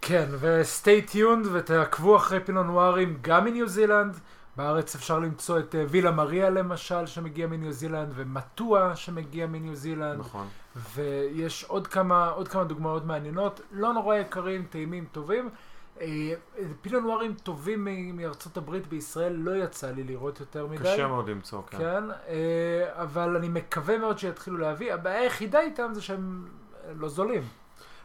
כן, ו-stay tuned ותעקבו אחרי פינו נוארים גם מניו זילנד. בארץ אפשר למצוא את וילה מריה למשל, שמגיע מניו זילנד, ומטוע שמגיע מניו זילנד. נכון. ויש עוד כמה, עוד כמה דוגמאות מעניינות, לא נורא יקרים, טעימים, טובים. פינו נוארים טובים מארצות הברית בישראל לא יצא לי לראות יותר מדי. קשה מאוד למצוא, כן. כן, אבל אני מקווה מאוד שיתחילו להביא. הבעיה היחידה איתם זה שהם לא זולים.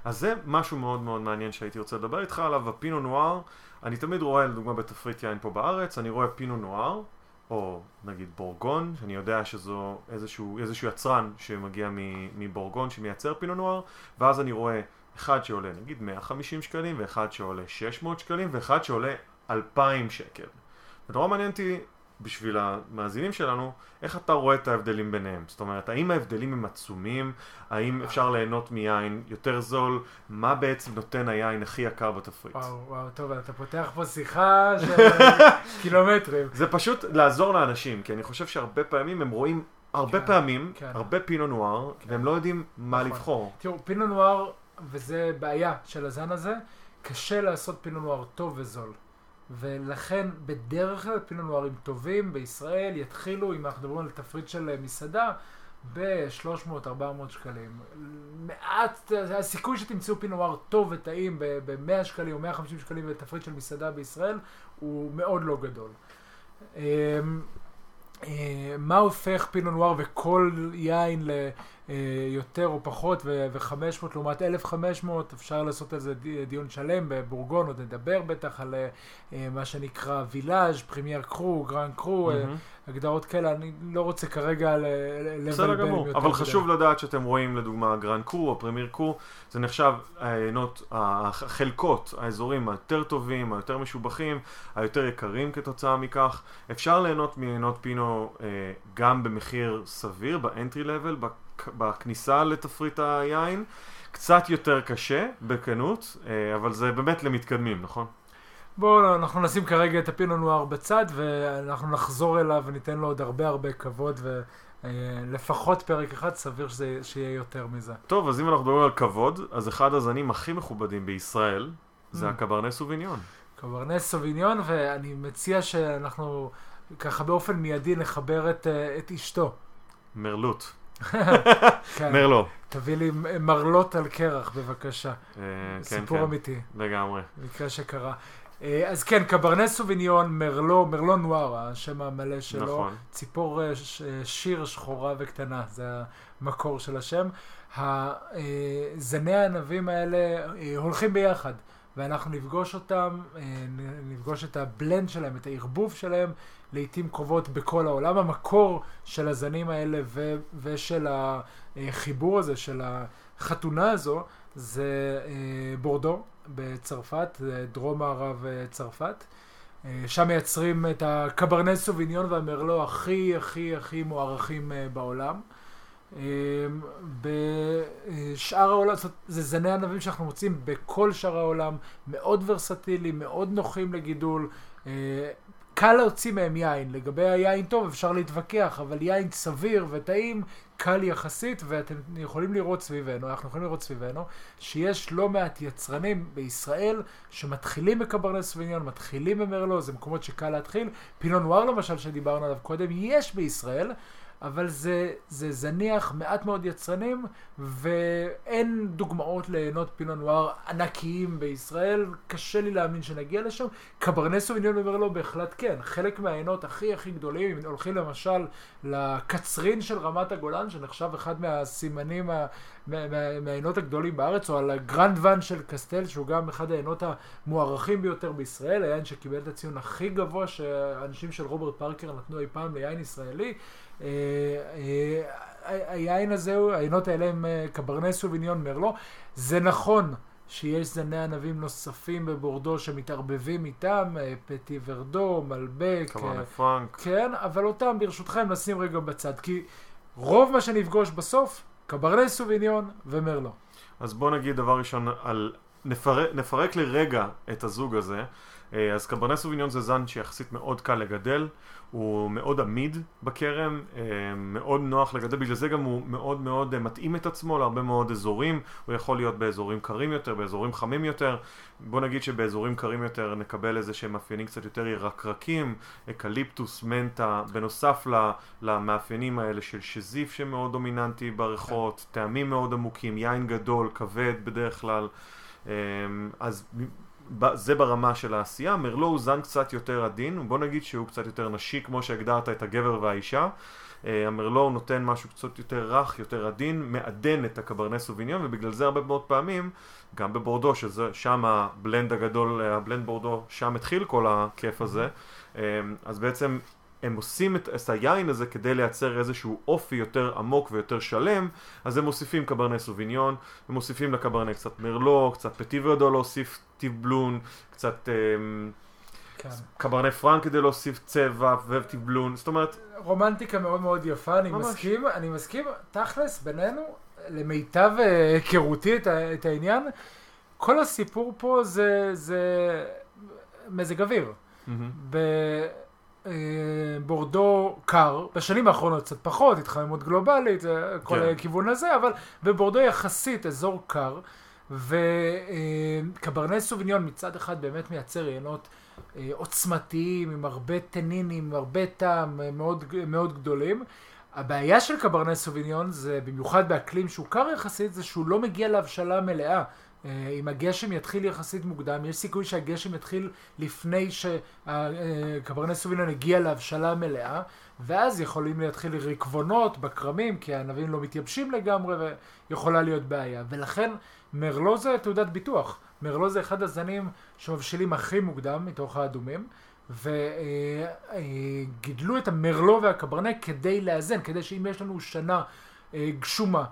אז זה משהו מאוד מאוד מעניין שהייתי רוצה לדבר איתך עליו, הפינו נואר. אני תמיד רואה, לדוגמה בתפריט יין פה בארץ, אני רואה פינו נואר, או נגיד בורגון, שאני יודע שזו איזשהו, איזשהו יצרן שמגיע מבורגון שמייצר פינו נוער, ואז אני רואה אחד שעולה נגיד 150 שקלים, ואחד שעולה 600 שקלים, ואחד שעולה 2,000 שקל. ונורא מעניין אותי בשביל המאזינים שלנו, איך אתה רואה את ההבדלים ביניהם? זאת אומרת, האם ההבדלים הם עצומים? האם אפשר ליהנות מיין יותר זול? מה בעצם נותן היין הכי יקר בתפריט? וואו, וואו, טוב, אתה פותח פה שיחה של [LAUGHS] קילומטרים. זה פשוט לעזור לאנשים, כי אני חושב שהרבה פעמים הם רואים, הרבה כן, פעמים, כן. הרבה פינו נואר, כן. והם לא יודעים מה נכון. לבחור. תראו, פינו נואר, וזה בעיה של הזן הזה, קשה לעשות פינו נואר טוב וזול. ולכן בדרך כלל פינו נוארים טובים בישראל יתחילו, אם אנחנו מדברים על תפריט של אה, מסעדה, ב-300-400 שקלים. מעט, הסיכוי שתמצאו פינו נואר טוב וטעים ב-100 שקלים או 150 שקלים בתפריט של מסעדה בישראל הוא מאוד לא גדול. אה, מה הופך פינו נואר וכל יין ליותר או פחות ו-500 לעומת 1,500 אפשר לעשות על זה די- דיון שלם בבורגון עוד נדבר בטח על אה, מה שנקרא village premier cru, grand cru, אה, מהמם. הגדרות כאלה אני לא רוצה כרגע ל- ל- בסדר לבלבל גמור, אבל. חשוב לדעת שאתם רואים לדוגמה grand cru או premier cru, זה נחשב היינות, החלקות, האזורים היותר טובים, היותר משובחים, היותר יקרים כתוצאה מכך. אפשר ליהנות מיינות פינו אה, גם במחיר סביר, ב entry level, בכניסה לתפריט היין. קצת יותר קשה, בכנות, אה, אבל זה באמת למתקדמים, נכון? בואו אנחנו נשים כרגע את הפינו נואר בצד ואנחנו נחזור אליו וניתן לו עוד הרבה הרבה כבוד ולפחות פרק אחד סביר שזה, שיהיה יותר מזה. טוב, אז אם אנחנו מדברים על כבוד, אז אחד הזנים הכי מכובדים בישראל זה Mm. הקברנה סוביניון. קברנס סוביניון ואני מציע שאנחנו ככה באופן מיידי נחבר את, אה, את אשתו. מרלוט. [LAUGHS] כן, מרלו. תביא לי מרלות על קרח בבקשה. אה, כן, סיפור כן, אמיתי, לגמרי. מקרה שקרה. אה, אז כן, קברנס סוביניון, מרלו, מרלו נואר, השם המלא שלו. נכון. ציפור אה, אה, שיר שחורה וקטנה, זה המקור של השם. זני הענבים האלה הולכים ביחד, ואנחנו נפגוש אותם, נפגוש את הבלנד שלהם, את הערבוב שלהם, לעיתים קרובות בכל העולם. המקור של הזנים האלה ו- ושל החיבור הזה, של החתונה הזו, זה בורדו בצרפת, דרום מערב אה, צרפת. אה, שם מייצרים את הקברנס סוביניון והמרלו הכי הכי הכי מוערכים אה, בעולם. בשאר העולם, זאת אומרת, זה זני ענבים שאנחנו מוצאים בכל שאר העולם, מאוד ורסטיליים, מאוד נוחים לגידול. קל להוציא מהם יין, לגבי היין טוב אפשר להתווכח, אבל יין סביר וטעים, קל יחסית, ואתם יכולים לראות סביבנו, אנחנו יכולים לראות סביבנו, שיש לא מעט יצרנים בישראל שמתחילים בקברנס סוביניון, מתחילים במרלו, זה מקומות שקל להתחיל. פינו נואר למשל, שדיברנו עליו קודם, יש בישראל, אבל זה, זה זניח, מעט מאוד יצרנים, ואין דוגמאות ליהנות פינו נואר ענקיים בישראל, קשה לי להאמין שנגיע לשם. קברנס סוביניון ומרלו בהחלט כן, חלק מהעיינות הכי הכי גדולים, אם הולכים למשל לקצרין של רמת הגולן, שנחשב אחד מהסימנים, מה- מה- מה- מהיינות הגדולים בארץ, או על ה Grand Vin של קסטל, שהוא גם אחד היינות המוערכים ביותר בישראל, היין שקיבל את הציון הכי גבוה שהאנשים של רוברט פארקר נתנו אי פעם ליין ישראלי. אה, אה, ה- היין הזה, היינות האלה הם אה, קברנה סוביניון מרלו. זה נכון שיש זני ענבים נוספים בבורדו שמתערבבים איתם, אה, פטי ורדו, מלבק, קברנה אה, פרנק. כן, אבל אותם ברשותכם נשים רגע בצד, כי רוב מה שנפגוש בסוף, קברנס סוביניון ומרלו. אז בוא נגיד דבר ראשון על... נפרק, נפרק לרגע את הזוג הזה. אה, אז קברנה סוביניון זה זן שיחסית מאוד קל לגדל, הוא מאוד עמיד בכרם, אה, מאוד נוח לגדל, בגלל זה גם הוא מאוד מאוד אה, מתאים את עצמו להרבה מאוד אזורים, הוא יכול להיות באזורים קרים יותר, באזורים חמים יותר, בוא נגיד שבאזורים קרים יותר נקבל איזה שהם מאפיינים קצת יותר ירקרקים, אקליפטוס, מנטה, בנוסף למאפיינים האלה של שזיף שמאוד דומיננטי בריחות, טעמים מאוד עמוקים, יין גדול, כבד בדרך כלל, אמ, אז זה ברמה של העשייה, מרלו הוא זן קצת יותר עדין, בוא נגיד שהוא קצת יותר נשי כמו שהגדרת את הגבר והאישה. אה, המרלו נותן משהו קצת יותר רך, יותר עדין, מעדן את הקברנס סוביניון ובגלל זה הרבה מאוד פעמים, גם בבורדו, שזה שם הבלנד הגדול, הבלנד בורדו, שם התחיל כל הכיף הזה, אה, אז בעצם הם עושים את, את היין הזה כדי לייצר איזשהו אופי יותר עמוק ויותר שלם, אז הם מוסיפים קברני סוביניון, הם מוסיפים לקברני קצת מרלו, קצת פטי להוסיף טיב בלון, קצת אמ, כן. קברני פרנק כדי להוסיף צבע וטיב בלון, זאת אומרת, רומנטיקה מאוד מאוד יפה, אני ממש. מסכים, אני מסכים, תכלס, בינינו, למיטב אה, היכרותי את, את העניין, כל הסיפור פה זה, זה מזג אוויר. מהמם. בבורדו קר, בשנים האחרונות קצת פחות, התחממות גלובלית, אה, כל כן. הכיוון הזה, אבל בבורדו יחסית אזור קר, וקברני סוביניון מצד אחד באמת מייצר אה, עוצמתיים, עם הרבה טנינים, עם הרבה טעם, אה, מאוד, מאוד גדולים. הבעיה של קברני סוביניון זה, במיוחד באקלים שהוא קר יחסית, זה שהוא לא מגיע להבשלה מלאה. אה, אם הגשם יתחיל יחסית מוקדם, יש סיכוי שהגשם יתחיל לפני שקברני סוביניון הגיע להבשלה מלאה, ואז יכולים להתחיל רקבונות בכרמים, כי הענבים לא מתייבשים לגמרי, ויכולה להיות בעיה. ולכן מרלו זה תעודת ביטוח. מרלו זה אחד הזנים שמבשילים הכי מוקדם מתוך האדומים, וגידלו את המרלו והקברנה כדי לאזן, כדי שאם יש לנו שנה אה, גשומה, אה,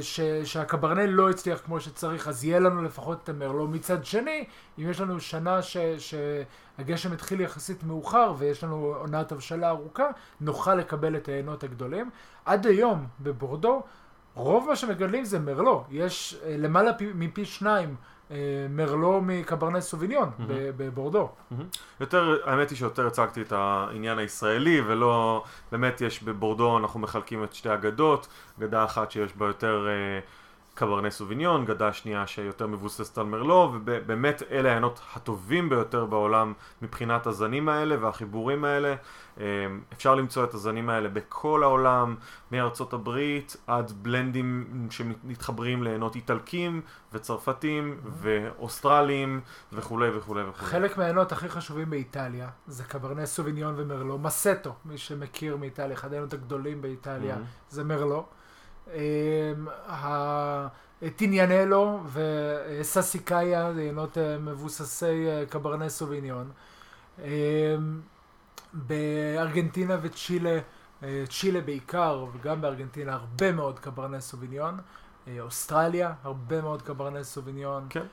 ש, שהקברנה לא הצליח כמו שצריך, אז יהיה לנו לפחות את המרלו. מצד שני, אם יש לנו שנה ש, שהגשם התחיל יחסית מאוחר ויש לנו עונת הבשלה ארוכה, נוכל לקבל את העיינות הגדולים. עד היום בבורדו, רוב מה שמגדלים זה מרלו. יש אה, למעלה פי, מפי שניים אה, מרלו מקברנה סוביניון. ב- בבורדו. מהמם. יותר, האמת היא שיותר הצגתי את העניין הישראלי ולא, באמת יש בבורדו אנחנו מחלקים את שתי אגדות, גדה אחת שיש בה יותר אה, קברני סוביניון, גדה שנייה שיותר מבוססת על מרלו, ובאמת אלה העיינות הטובים ביותר בעולם מבחינת הזנים האלה והחיבורים האלה. אה, אפשר למצוא את הזנים האלה בכל העולם, מארצות הברית עד בלנדים שמתחברים לעיינות איטלקים וצרפתים ואוסטרלים וכולי וכולי וכולי. חלק מהעיינות הכי חשובים באיטליה זה קברנה סוביניון ומרלו. מסטו, מי שמכיר מאיטליה, אחד העיינות הגדולים באיטליה, מהמם. זה מרלו. טיניאנלו וססיקאיה, זה עיינות אה, מבוססי אה, קברנה סוביניון. אה, בארגנטינה וצ'ילה, אה, צ'ילה בעיקר, וגם בארגנטינה הרבה מאוד קברנה סוביניון. אוסטרליה, הרבה מאוד קברנה סוביניון. כן.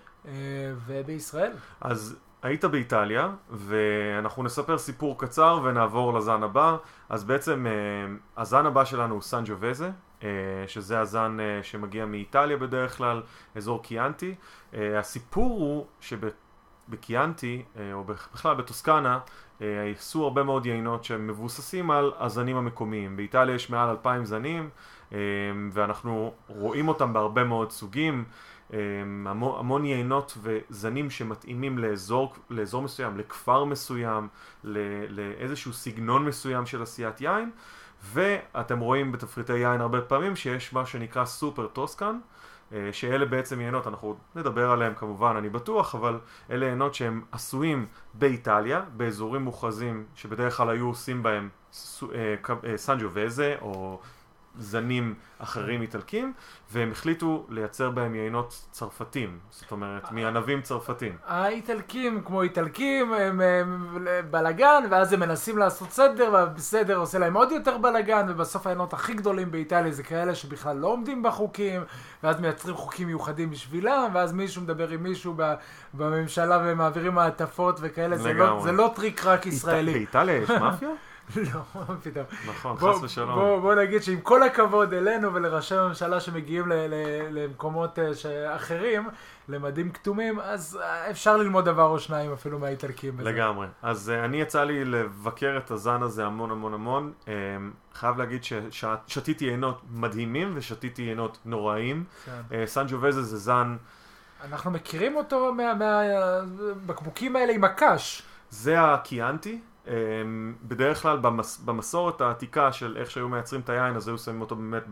ובישראל. אז היית באיטליה, ואנחנו נספר סיפור קצר ונעבור לזן הבא. אז בעצם הזן הבא שלנו הוא סנג'ו-וזה, אה, שזה הזן אה, שמגיע מאיטליה בדרך כלל, אזור קיאנטי. אה, הסיפור הוא שבקיאנטי, אה, או בכלל בטוסקנה, אה, עשו הרבה מאוד יינות שהם מבוססים על הזנים המקומיים. באיטליה יש מעל אלפיים זנים, אה, ואנחנו רואים אותם בהרבה מאוד סוגים. המון, המון יינות וזנים שמתאימים לאזור, לאזור מסוים, לכפר מסוים, לאיזשהו סגנון מסוים של עשיית יין, ואתם רואים בתפריטי יין הרבה פעמים שיש מה שנקרא סופר טוסקן, אה, שאלה בעצם יינות, אנחנו עוד נדבר עליהם כמובן, אני בטוח, אבל אלה יינות שהם עשויים באיטליה, באזורים מוכרזים שבדרך כלל היו עושים בהם אה, אה, סנג'ו וזה, או זנים אחרים איטלקים, והם החליטו לייצר בהם יינות צרפתים, זאת אומרת, מענבים צרפתים. האיטלקים, כמו איטלקים, הם, הם בלאגן, ואז הם מנסים לעשות סדר, והסדר עושה להם עוד יותר בלאגן, ובסוף היינות הכי גדולים באיטליה זה כאלה שבכלל לא עומדים בחוקים, ואז מייצרים חוקים מיוחדים בשבילם, ואז מישהו מדבר עם מישהו בממשלה ומעבירים מעטפות וכאלה, זה לא. זה לא טריק רק ישראלי. באיטליה יש מאפיה? [LAUGHS] [LAUGHS] לא, מה פתאום. נכון, בוא, חס ושלום. בוא, בוא נגיד שעם כל הכבוד אלינו ולראשי הממשלה שמגיעים ל, ל, למקומות אה, אחרים, למדים כתומים, אז אה, אפשר ללמוד דבר או שניים אפילו מהאיטלקים. לגמרי. אז uh, אני יצא לי לבקר את הזן הזה המון המון המון. Um, חייב להגיד ששתיתי יינות מדהימים ושתיתי יינות נוראיים. כן. Uh, סנג'ו וזה זה זן, אנחנו מכירים אותו מהבקבוקים האלה עם הקש. זה הקיאנטי. Um, בדרך כלל במס, במסורת העתיקה של איך שהיו מייצרים את היין, אז היו שמים אותו באמת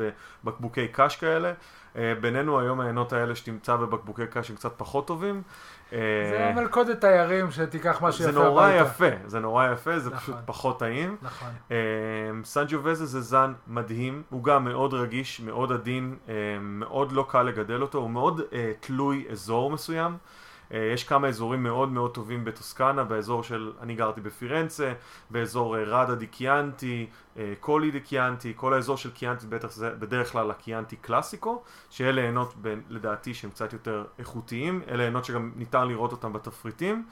בבקבוקי קש כאלה. Uh, בינינו היום העיינות האלה שתמצא בבקבוקי קש הם קצת פחות טובים. Uh, זה מלכודת תיירים שתיקח משהו זה יפה נורא הביתה. יפה, זה נורא יפה, זה נכון. פשוט פחות טעים. נכון. Um, סנג'ו וזה זה זן מדהים, הוא גם מאוד רגיש, מאוד עדין, מאוד לא קל לגדל אותו, הוא מאוד תלוי אזור מסוים. אה, יש כמה אזורים מאוד מאוד טובים בטוסקנה, באזור של, אני גרתי בפירנצה, באזור אה, ראדה די קיאנטי, אה, קולי די קיאנטי, כל האזור של קיאנטי בטח זה בדרך כלל הקיאנטי קלאסיקו, שאלה עינות לדעתי שהם קצת יותר איכותיים, אלה עינות שגם ניתן לראות אותם בתפריטים.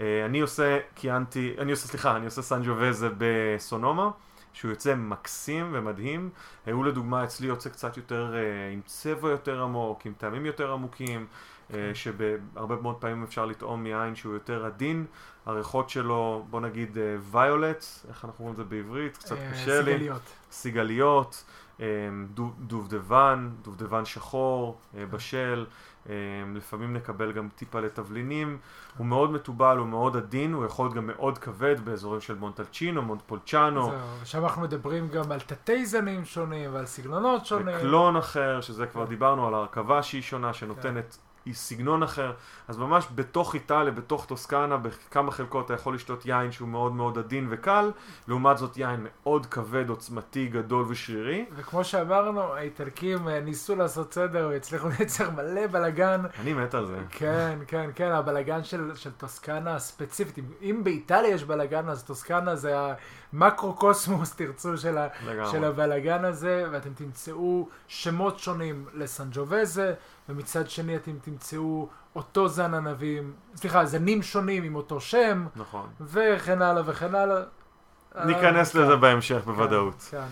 אני עושה קיאנטי, אני עושה, סליחה, אני עושה סנג'ובזה בסונומה. שהוא יוצא מקסים ומדהים. הוא לדוגמה אצלי יוצא קצת יותר עם צבע יותר עמוק, עם טעמים יותר עמוקים, אה, שבהרבה מאוד פעמים אפשר לטעום מיין שהוא יותר עדין. הריחות שלו, בוא נגיד ויולט, איך אנחנו אומרים את זה בעברית? קצת אה, קשה לי. סיגליות. סיגליות, אה, דו- דובדבן, דובדבן שחור, אה, בשל, אה, לפעמים נקבל גם טיפה לתבלינים, הוא מאוד מתובל, הוא מאוד עדין, הוא יכול להיות גם מאוד כבד באזורים של מונטלצ'ינו, מונטפולצ'אנו, זהו, ושם אנחנו מדברים גם על תתי זנים שונים ועל סגנונות שונים. וקלון אחר, שזה כבר כן. דיברנו על הרכבה שהיא שונה, שנותנת היא סגנון אחר, אז ממש בתוך איטליה, בתוך טוסקנה, בכמה חלקות אתה יכול לשתות יין שהוא מאוד מאוד עדין וקל, לעומת זאת יין מאוד כבד, עוצמתי, גדול ושרירי. וכמו שאמרנו, האיטלקים אה, ניסו לעשות סדר והצליחו [LAUGHS] לייצר מלא בלאגן. אני מת על זה. כן, כן, כן, הבלאגן של, של טוסקנה ספציפית. אם, באיטליה יש בלאגן, אז טוסקנה זה המקרו-קוסמוס, תרצו, של, ה. של הבלאגן הזה, ואתם תמצאו שמות שונים לסנג'ובזה, ומצד שני אתם תמצאו אותו זן ענבים, סליחה, זנים שונים עם אותו שם, נכון. וכן הלאה וכן הלאה. ניכנס אה, לזה כן, בהמשך בוודאות. כן,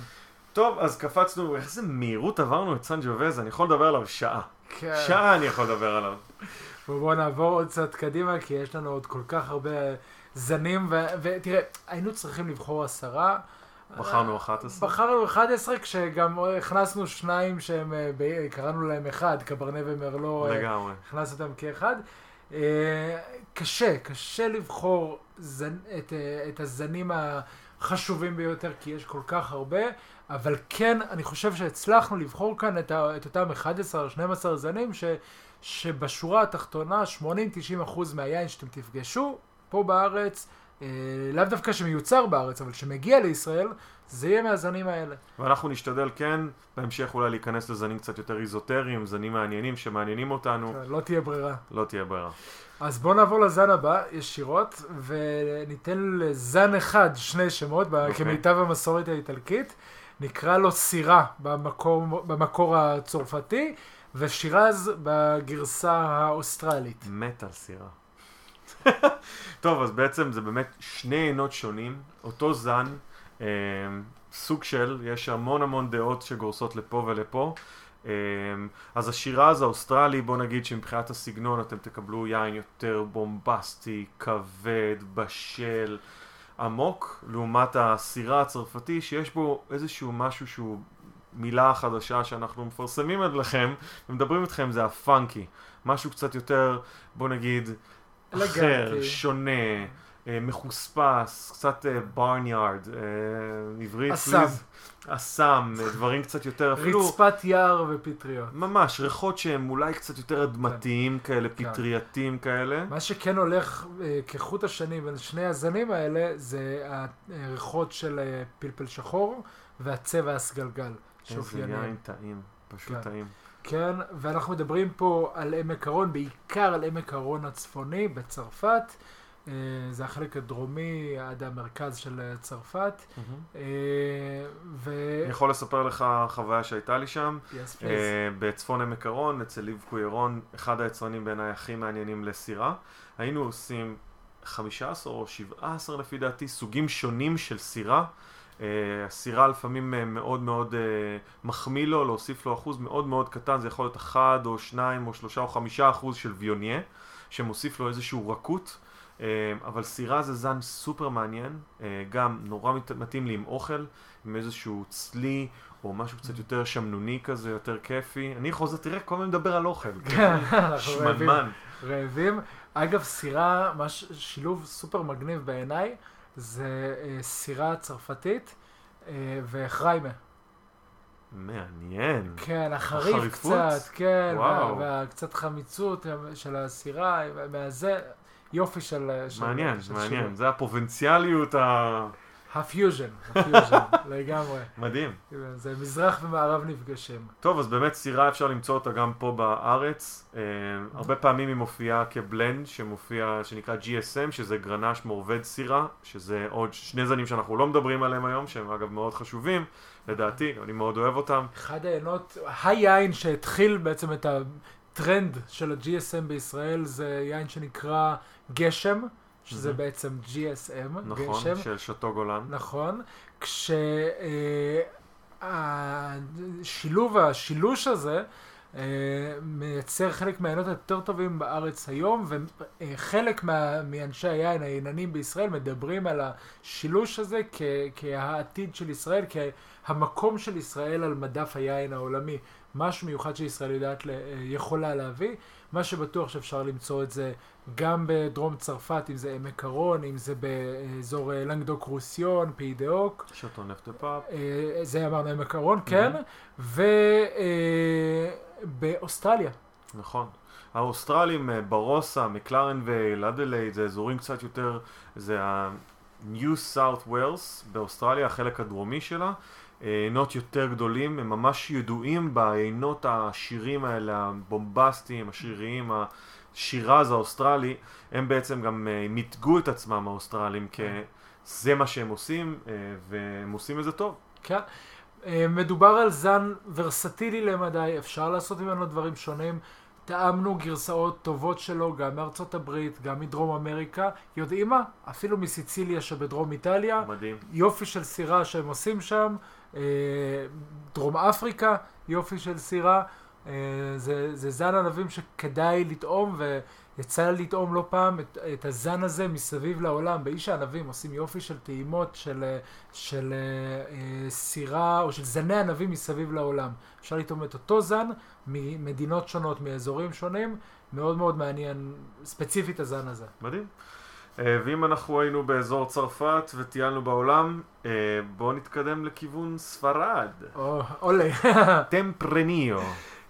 טוב, אז קפצנו, איזה מהירות עברנו את סן ג'ובז, אני יכול לדבר עליו שעה. כן. שעה אני יכול לדבר עליו. ובואו נעבור עוד קצת קדימה, כי יש לנו עוד כל כך הרבה זנים, ו- ותראה, היינו צריכים לבחור עשרה. בחרנו 11. בחרנו 11, כשגם הכנסנו שניים שהם, אה, קראנו להם אחד, קברנה ומרלו, אה, לגמרי. הכנסנו אותם כאחד. אה, קשה, קשה לבחור זן, את, את הזנים החשובים ביותר, כי יש כל כך הרבה, אבל כן, אני חושב שהצלחנו לבחור כאן את, ה, את אותם 11-12 זנים, ש, שבשורה התחתונה, 80-90% מהיין שאתם תפגשו פה בארץ, אה, לאו דווקא שמיוצר בארץ, אבל שמגיע לישראל, זה יהיה מהזנים האלה. ואנחנו נשתדל כן, בהמשך אולי להיכנס לזנים קצת יותר איזוטריים, זנים מעניינים שמעניינים אותנו, לא תהיה ברירה. לא תהיה ברירה. אז בואו נעבור לזן הבא ישירות, וניתן לזן אחד שני שמות, okay. אוקיי. כמיטב המסורת האיטלקית. נקרא לו סירה במקור, במקור הצרפתי, ושירז בגרסה האוסטרלית. מת על סירה. טוב, אז בעצם זה באמת שני יינות שונים, אותו זן, אה, סוג של, יש המון המון דעות שגורסות לפה ולפה. אה, אז השירז האוסטרלי, בוא נגיד שמבחינת הסגנון אתם תקבלו יין יותר בומבסטי, כבד, בשל, עמוק, לעומת הסירה הצרפתי, שיש בו איזשהו משהו שהוא מילה חדשה שאנחנו מפרסמים עוד לכם ומדברים איתכם, זה ה funky. משהו קצת יותר, בוא נגיד, אחר. שונה, אה, מחוספס, קצת ברניארד, עברית, אסם. פליז. אסם, אה, דברים קצת יותר אפילו, רצפת יער ופטריות. ממש, ריחות שהם אולי קצת יותר אדמתיים כאלה, כן. פטרייתיים כאלה. מה שכן הולך אה, כחוט השני בין שני הזנים האלה, זה הריחות של אה, פלפל שחור והצבע הסגלגל. איזה. יין טעים, פשוט כן. טעים. כן, ואנחנו מדברים פה על עמק הרון, בעיקר על עמק הרון הצפוני בצרפת. אה, זה החלק הדרומי עד המרכז של אה, צרפת. אה, ו... אני יכול לספר לך חוויה שהייתה לי שם. Yes, please. בצפון עמק הרון, אצל ליב קוירון, אחד היצרנים בעיניי הכי מעניינים לסירה. היינו עושים 15 או 17 לפי דעתי סוגים שונים של סירה. אה, הסירה לפעמים אה, מאוד מאוד אה, מחמיא לו, להוסיף לו אחוז מאוד מאוד קטן, זה יכול להיות 1 או 2 או 3 או 5 אחוז של ויוניה, שמוסיף לו איזשהו רכות. אבל סירה זה זן סופר מעניין, גם נורא מת- מתאים לי עם אוכל, עם איזשהו צלי או משהו קצת יותר שמנוני כזה, יותר כיפי. אני חוזר, תראה, כל הזמן מדבר על אוכל. כן, רעבים. שמנמן. רעבים. אגב, סירה, שילוב סופר מגניב בעיניי, זה אה, סירה צרפתית אה, וחריימה. מעניין. כן, החריף החריפות? קצת, כן, וואו. וה- והקצת חמיצות של הסירה, מהזה, יופי של... של מעניין, של מעניין. שילוב. זה הפרובינציאליות ה- ה fusion, ה fusion, [LAUGHS] לגמרי. מדהים. זה מזרח ומערב נפגשים. טוב, אז באמת סירה אפשר למצוא אותה גם פה בארץ. אה, הרבה פעמים היא מופיעה כבלנד, שמופיע, שנקרא GSM, שזה גרנש מעובד סירה, שזה עוד שני זנים שאנחנו לא מדברים עליהם היום, שהם אגב מאוד חשובים, לדעתי, אני מאוד אוהב אותם. אחד העיינות, היין שהתחיל בעצם את הטרנד של ה-GSM בישראל, זה יין שנקרא גשם. שזה mm-hmm. בעצם GSM, נכון, גשם. של שתו גולן. נכון, כשהשילוב, אה, השילוש הזה, אה, מייצר חלק מהעיינות היותר טובים בארץ היום, וחלק מה, מאנשי היין, הייננים בישראל, מדברים על השילוש הזה כ, כהעתיד של ישראל, כהמקום של ישראל על מדף היין העולמי. משהו מיוחד שישראל יודעת, יכולה להביא. מה שבטוח שאפשר למצוא את זה גם בדרום צרפת, אם זה עמק הרון, אם זה באזור אה, לנגדוק רוסיון, פי דה אוק. שטו נפט פאפ. אה, זה אמרנו עמק הרון, כן. ובאוסטרליה. אה, נכון. האוסטרלים, ברוסה, McLaren Vale, אדלייד, זה אזורים קצת יותר, זה ה-New South Wales באוסטרליה, החלק הדרומי שלה. יינות יותר גדולים, הם ממש ידועים בעינות השירים האלה, הבומבסטיים, השריריים, השירז האוסטרלי, הם בעצם גם uh, מיתגו את עצמם האוסטרלים כזה מה שהם עושים, uh, והם עושים את זה טוב. כן. Uh, מדובר על זן ורסטילי למדי, אפשר לעשות ממנו דברים שונים. טעמנו גרסאות טובות שלו גם מארצות הברית, גם מדרום אמריקה. יודעים מה? אפילו מסיציליה שבדרום איטליה. מדהים. יופי של סירה שהם עושים שם. אה, דרום אפריקה, יופי של סירה. אה, זה, זה זן ענבים שכדאי לטעום, ויצא לטעום לא פעם את, את הזן הזה מסביב לעולם. באיש הענבים עושים יופי של טעימות של, של אה, סירה, או של זני ענבים מסביב לעולם. אפשר לטעום את אותו זן ממדינות שונות, מאזורים שונים. מאוד מאוד מעניין, ספציפית הזן הזה. מדהים. אה, ואם אנחנו היינו באזור צרפת וטיילנו בעולם, אה, בואו נתקדם לכיוון ספרד. עולה. [LAUGHS] טמפרניו.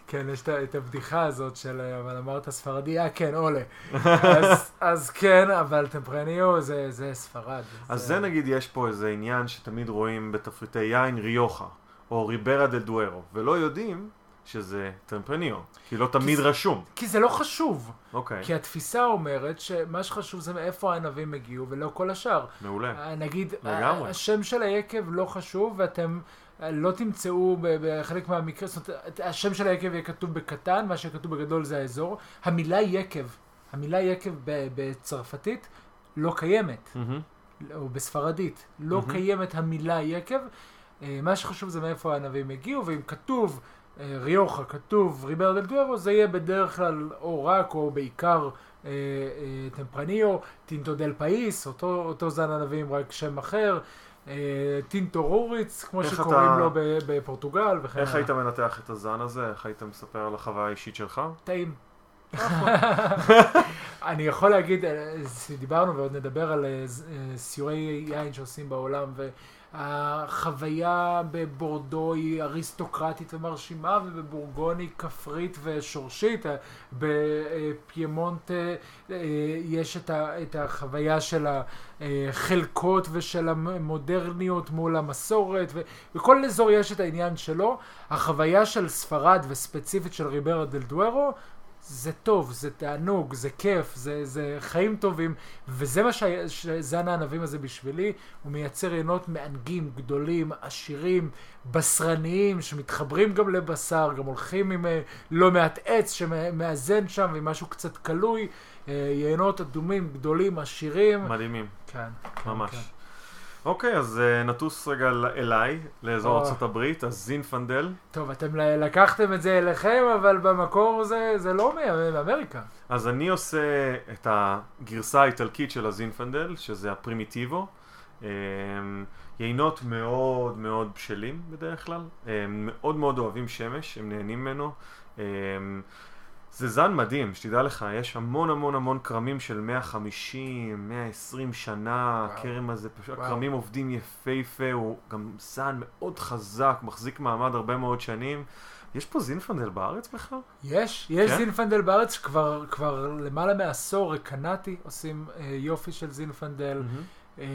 כן, יש את הבדיחה הזאת של, אה, אבל אמרת ספרדי, אה כן, עולה. [LAUGHS] אז, אז כן, אבל טמפרניו זה, זה ספרד. אז זה... זה נגיד, יש פה איזה עניין שתמיד רואים בתפריטי יין ריוחה, או ריברה דה דוארו, ולא יודעים שזה טמפרניו, כי לא תמיד כי רשום. כי זה לא חשוב. אוקיי. כי התפיסה אומרת שמה שחשוב זה מאיפה הענבים הגיעו ולא כל השאר. מעולה. אה, נגיד, לגמרי. השם של היקב לא חשוב ואתם אה, לא תמצאו בחלק מהמקרה, זאת אומרת, השם של היקב יהיה כתוב בקטן, מה שכתוב בגדול זה האזור. המילה יקב, המילה יקב בצרפתית לא קיימת, mm-hmm. או בספרדית, לא mm-hmm. קיימת המילה יקב. אה, מה שחשוב זה מאיפה הענבים הגיעו, ואם כתוב ריוחה כתוב ריבר דל דוארו, זה יהיה בדרך כלל או רק או בעיקר אה, אה, טמפרניו, טינטו דל פאיס, אותו, אותו זן ענבים רק שם אחר, אה, טינטו רוריץ, כמו שקוראים אתה... לו בפורטוגל וכן איך היית מנתח את הזן הזה? איך היית מספר על החוויה האישית שלך? טעים. [LAUGHS] אני יכול להגיד, אה, דיברנו ועוד נדבר על אה, סיורי יין שעושים בעולם, החוויה בבורדו היא אריסטוקרטית ומרשימה, ובבורגון היא כפרית ושורשית. בפיימונט אה, יש את החוויה של החלקות ושל המודרניות מול המסורת, ובכל אזור יש את העניין שלו. החוויה של ספרד וספציפית של ריברה דל דוארו זה טוב, זה תענוג, זה כיף, זה, זה חיים טובים, וזה מה שזן הענבים הזה בשבילי, הוא מייצר עינות מענגים, גדולים, עשירים, בשרניים, שמתחברים גם לבשר, גם הולכים עם אה, לא מעט עץ שמאזן שם, עם משהו קצת כלוי, יינות אה, אדומים, גדולים, עשירים. מדהימים. כן. כן ממש. כן. אוקיי, אז uh, נטוס רגע אליי, לאזור הברית, אז זינפנדל. טוב, אתם לקחתם את זה אליכם, אבל במקור זה, זה לא מאמריקה. אז אני עושה את הגרסה האיטלקית של הזינפנדל, שזה הפרימיטיבו. Um, יינות מאוד מאוד בשלים בדרך כלל, הם מאוד מאוד אוהבים שמש, הם נהנים ממנו. זה זן מדהים, שתדע לך, יש המון המון המון כרמים של 150, 120 שנה, הכרם הזה, פשוט הכרמים עובדים יפהפה, הוא גם זן מאוד חזק, מחזיק מעמד הרבה מאוד שנים. יש פה זינפנדל בארץ בכלל? יש, יש כן? זינפנדל בארץ כבר למעלה מעשור, קנאטי עושים אה, יופי של זינפנדל. Mm-hmm. אה,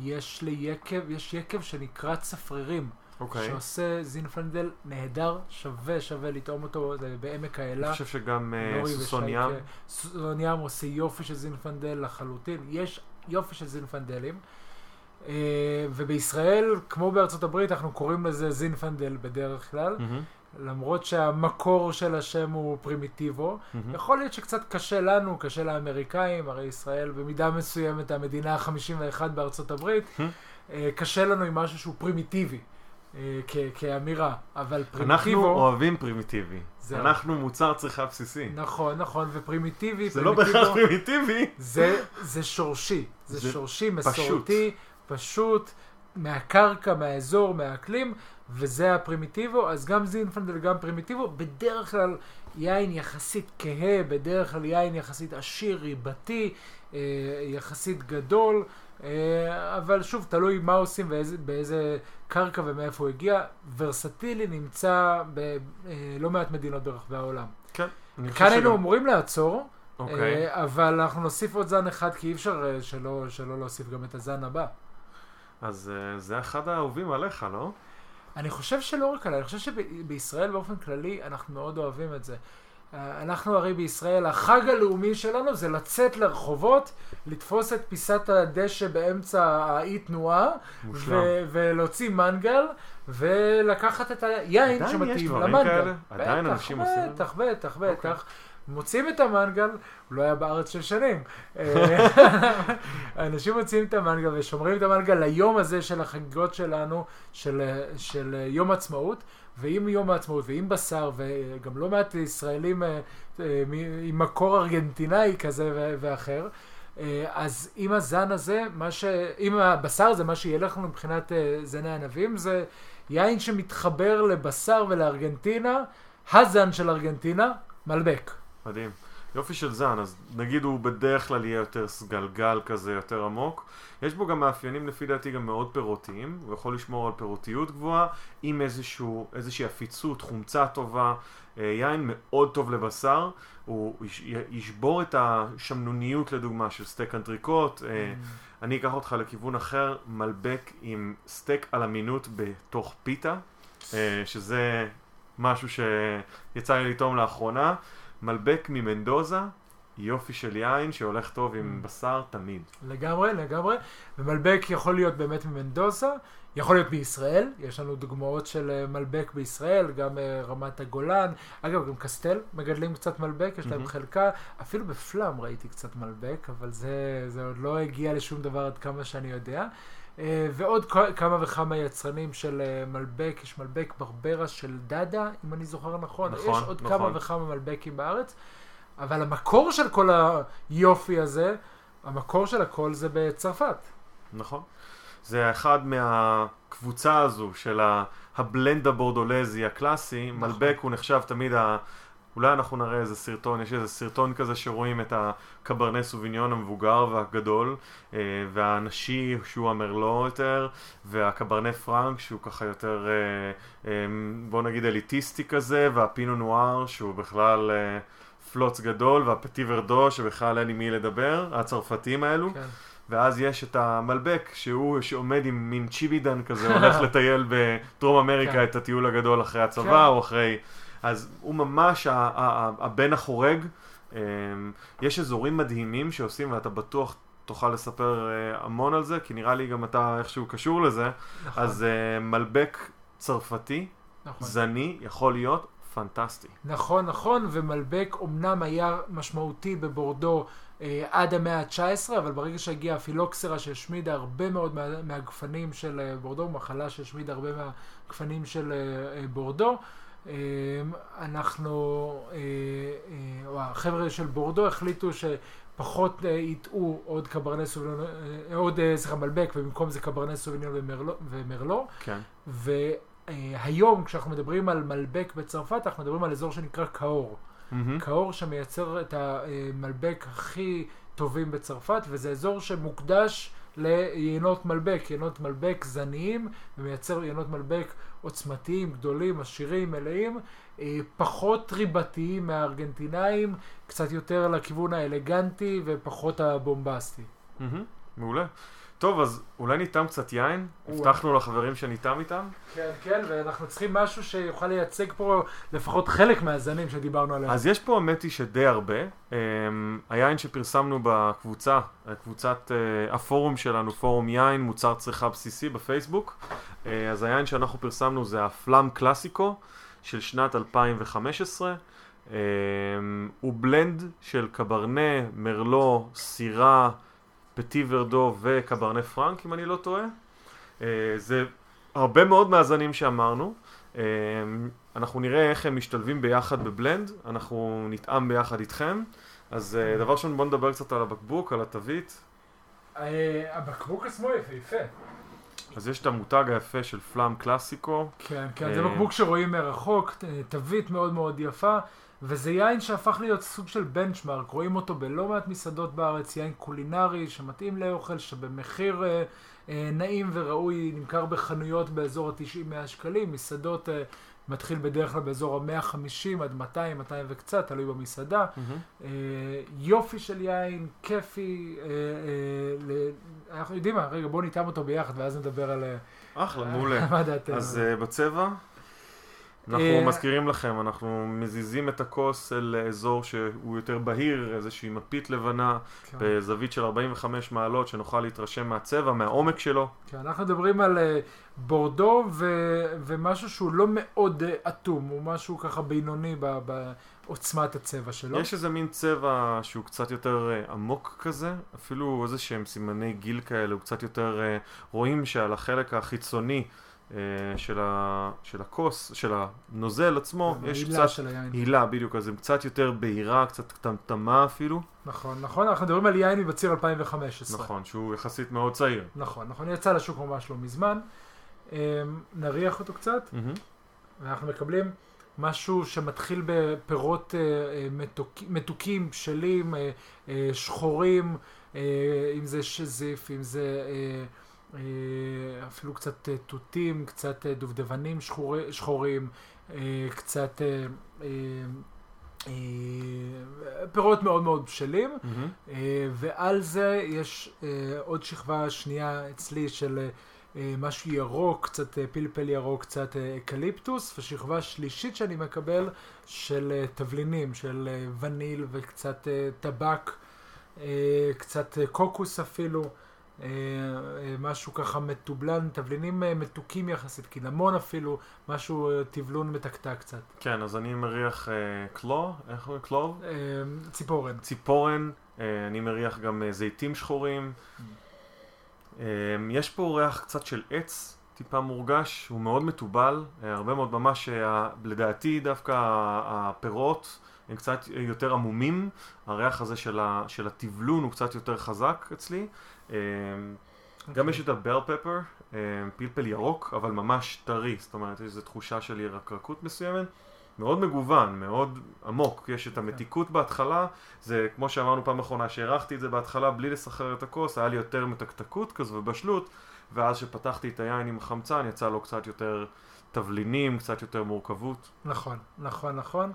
יש לי יקב, יש יקב שנקרא צפרירים, אוקיי. שעושה זינפנדל נהדר, שווה שווה לטעום אותו, זה בעמק האלה. אני חושב שגם אה, סוסון. ים. סוסון ים עושה יופי של זינפנדל לחלוטין, יש יופי של זינפנדלים. אה, ובישראל, כמו בארצות הברית, אנחנו קוראים לזה זינפנדל בדרך כלל, מהמם, למרות שהמקור של השם הוא פרימיטיבו. מהמם. יכול להיות שקצת קשה לנו, קשה לאמריקאים, הרי ישראל במידה מסוימת המדינה ה-51 בארצות הברית, Hmm. אה, קשה לנו עם משהו שהוא פרימיטיבי, כ- כאמירה, אבל אנחנו פרימיטיבו, אוהבים פרימיטיבי. זהו. אנחנו מוצרי צריכה בסיסי. נכון, נכון, ופרימיטיבי, זה לא בהכרח פרימיטיבי. זה, זה שורשי, זה, זה שורשי. מסורתי, פשוט, מהקרקע, מהאזור, מהאקלים, וזה הפרימיטיבו, אז גם זינפנדל וגם פרימיטיבו, בדרך כלל יין יחסית כהה, בדרך כלל יין יחסית עשיר, ריבתי, אה, יחסית גדול, אה, אבל שוב, תלוי מה עושים ובאיזה קרקע ומאיפה הוא הגיע. ורסטילי נמצא בלא מעט מדינות ברחבי העולם. חושב כאן היינו אמורים לעצור, אוקיי. אה, אבל אנחנו נוסיף עוד זן אחד, כי אי אפשר אה, שלא, שלא להוסיף גם את הזן הבא. אז אה, זה אחד האהובים עליך, לא? אני חושב שלא רק עליי, אני חושב שבישראל באופן כללי אנחנו מאוד אוהבים את זה. אה, אנחנו הרי בישראל, החג הלאומי שלנו זה לצאת לרחובות, לתפוס את פיסת הדשא באמצע האי תנועה. ו- ולהוציא מנגל, ולקחת את היין עדיין יש שמתאים דברים למנגל. כאלה? עדיין בטח, אנשים עושים את זה? בטח, בטח, אוקיי. בטח. מוצאים את המנגל, הוא לא היה בארץ של שנים. אה, [LAUGHS] אנשים מוצאים את המנגל ושומרים את המנגל ליום הזה של החגיגות שלנו, של, של יום עצמאות, ועם יום העצמאות ועם בשר, וגם לא מעט ישראלים אה, אה, עם מקור ארגנטינאי כזה ואחר. אה, אז עם הזן הזה, מה ש... עם הבשר זה מה שיהיה לנו מבחינת זני ענבים, זה יין שמתחבר לבשר ולארגנטינה, הזן של ארגנטינה, מלבק. מדהים. יופי של זן, אז נגיד הוא בדרך כלל יהיה יותר סגלגל כזה, יותר עמוק. יש בו גם מאפיינים לפי דעתי גם מאוד פירותיים, הוא יכול לשמור על פירותיות גבוהה, עם איזשהו, איזושהי עפיצות, חומצה טובה, אה, יין מאוד טוב לבשר, הוא יש- ישבור את השמנוניות לדוגמה של סטייק אנטריקוט, אה, אני אקח אותך לכיוון אחר, מלבק עם סטייק עלה מנות בתוך פיתה, אה, שזה משהו שיצא לי לטעום לאחרונה. מלבק ממנדוזה, יופי של יין שהולך טוב עם Mm. בשר תמיד. לגמרי, לגמרי. ומלבק יכול להיות באמת ממנדוסה, יכול להיות בישראל, יש לנו דוגמאות של אה, מלבק בישראל, גם אה, רמת הגולן, אגב, גם קסטל מגדלים קצת מלבק, יש להם מהמם. חלקה, אפילו בפלאם ראיתי קצת מלבק, אבל זה, זה עוד לא הגיע לשום דבר עד כמה שאני יודע. אה, ועוד כמה וכמה יצרנים של אה, מלבק, יש מלבק ברברה של דאדה, אם אני זוכר נכון, נכון, יש עוד נכון. כמה וכמה מלבקים בארץ, אבל המקור של כל היופי הזה, המקור של הכל זה בצרפת. נכון. זה אחד מהקבוצה הזו של ה- הבלנד הבורדולזי הקלאסי, נכון. מלבק הוא נחשב תמיד ה... אולי אנחנו נראה איזה סרטון, יש איזה סרטון כזה שרואים את הקברנה סוביניון המבוגר והגדול, אה, והנשי שהוא המרלו יותר, והקברנה פרנק שהוא ככה יותר, אה, אה, בוא נגיד אליטיסטי כזה, והפינו נואר שהוא בכלל פלוץ גדול, והפטי ורדו שבכלל אין עם מי לדבר, הצרפתים האלו. כן. ואז יש את המלבק, שהוא שעומד עם מין צ'יבידן כזה, הולך לטייל בדרום אמריקה כן. את הטיול הגדול אחרי הצבא, כן. או אחרי... אז הוא ממש הבן החורג. אמ, יש אזורים מדהימים שעושים, ואתה בטוח תוכל לספר אה, המון על זה, כי נראה לי גם אתה איכשהו קשור לזה. נכון, אז אה, מלבק צרפתי, נכון. זני, יכול להיות פנטסטי. נכון, נכון, ומלבק אומנם היה משמעותי בבורדו אה, עד המאה ה-19, אבל ברגע שהגיעה הפילוקסרה שהשמידה הרבה מאוד מה, מהגפנים של אה, בורדו, מחלה שהשמידה הרבה מהגפנים של אה, אה, בורדו, אנחנו, אה, אה, או החבר'ה של בורדו החליטו שפחות אה, יטעו עוד קברני סוביניון, אה, עוד, אה, סליחה, מלבק, ובמקום זה קברני סוביניון ומרלו. ומרלו. כן. והיום כשאנחנו מדברים על מלבק בצרפת, אנחנו מדברים על אזור שנקרא קאור. קאור שמייצר את המלבק הכי טובים בצרפת, וזה אזור שמוקדש ליינות מלבק, יינות מלבק זניים, ומייצר יינות מלבק עוצמתיים, גדולים, עשירים, מלאים, אה, פחות ריבתיים מהארגנטינאים, קצת יותר לכיוון האלגנטי ופחות הבומבסטי. מהמם, מעולה. טוב, אז אולי ניתם קצת יין? הבטחנו לחברים שניתם איתם? כן, כן, ואנחנו צריכים משהו שיוכל לייצג פה לפחות חלק מהזנים שדיברנו עליהם. אז יש פה האמת היא שדי הרבה. אמ, היין שפרסמנו בקבוצה, קבוצת אה, הפורום שלנו, פורום יין, מוצר צריכה בסיסי בפייסבוק. אה, אז היין שאנחנו פרסמנו זה הפלאם קלאסיקו של שנת 2015. אמ, הוא בלנד של קברנה, מרלו, סירה, פטי ורדו וקברנה פרנק, אם אני לא טועה. אה, זה הרבה מאוד מהזנים שאמרנו. אה, אנחנו נראה איך הם משתלבים ביחד בבלנד, אנחנו נטעם ביחד איתכם. אז אה, דבר ראשון בואו נדבר קצת על הבקבוק, על התווית. הבקבוק עצמו יפהפה. אז יש את המותג היפה של פלאם קלאסיקו. כן, כן, זה בקבוק שרואים מרחוק, תווית מאוד מאוד יפה. וזה יין שהפך להיות סוג של בנצ'מארק, רואים אותו בלא מעט מסעדות בארץ, יין קולינרי שמתאים לאוכל, שבמחיר אה, אה, נעים וראוי נמכר בחנויות באזור ה-90-100 שקלים, מסעדות אה, מתחיל בדרך כלל באזור ה-150 עד 200, 200 וקצת, תלוי במסעדה. Mm-hmm. אה, יופי של יין, כיפי, אה, אה, ל... אנחנו יודעים מה, רגע בואו ניתן אותו ביחד ואז נדבר על... אה, אחלה, מעולה. [LAUGHS] מה דעתנו? אז אה, בצבע? אנחנו אה, מזכירים לכם, אנחנו מזיזים את הכוס אל אזור שהוא יותר בהיר, איזושהי מפית לבנה, כן. בזווית של 45 מעלות, שנוכל להתרשם מהצבע, מהעומק שלו. כן, אנחנו מדברים על אה, בורדו ו- ומשהו שהוא לא מאוד אה, אטום, הוא משהו ככה בינוני בעוצמת הצבע שלו. יש איזה מין צבע שהוא קצת יותר עמוק כזה, אפילו איזה שהם סימני גיל כאלה, הוא קצת יותר, רואים שעל החלק החיצוני של, ה, של הכוס, של הנוזל עצמו, יש קצת... של היין. הילה, בדיוק, אז היא קצת יותר בהירה, קצת קטמטמה אפילו. נכון, נכון, אנחנו מדברים על יין מבציר 2015. נכון, שהוא יחסית מאוד צעיר. נכון, נכון, יצא לשוק ממש לא מזמן. אה, נריח אותו קצת, ואנחנו מקבלים משהו שמתחיל בפירות אה, מתוק, מתוקים, בשלים, שחורים, אם זה שזיף, אם זה... אה, אפילו קצת אה, תותים, קצת אה, דובדבנים שחורי, שחורים, קצת פירות מאוד מאוד בשלים, mm-hmm. ועל זה יש עוד שכבה שנייה אצלי של משהו ירוק, קצת פלפל ירוק, קצת אקליפטוס, ושכבה שלישית שאני מקבל של תבלינים, של וניל וקצת טבק, קצת קוקוס אפילו. אה, אה, משהו ככה מתובלן, תבלינים אה, מתוקים יחסית, קינמון אפילו, משהו תבלון מתקתק קצת. כן, אז אני מריח clove, איך קוראים? Clove? ציפורן. ציפורן, אני מריח גם זיתים שחורים. יש פה ריח קצת של עץ, טיפה מורגש, הוא מאוד מתובל, הרבה מאוד ממש, לדעתי דווקא הפירות הם קצת יותר עמומים, הריח הזה של הטבלון הוא קצת יותר חזק אצלי. אמ, גם יש את הבר פפר, אמ, פלפל ירוק, אבל ממש טרי, זאת אומרת, יש איזו תחושה של ירקרקות מסוימת. מאוד מגוון, מאוד עמוק, יש את המתיקות בהתחלה, זה כמו שאמרנו פעם אחרונה, שהערכתי את זה בהתחלה בלי לסחרר את הכוס, היה לי יותר מתקתקות כזו ובשלות, ואז שפתחתי את היין עם החמצן יצא לו קצת יותר תבלינים, קצת יותר מורכבות. נכון, נכון, נכון.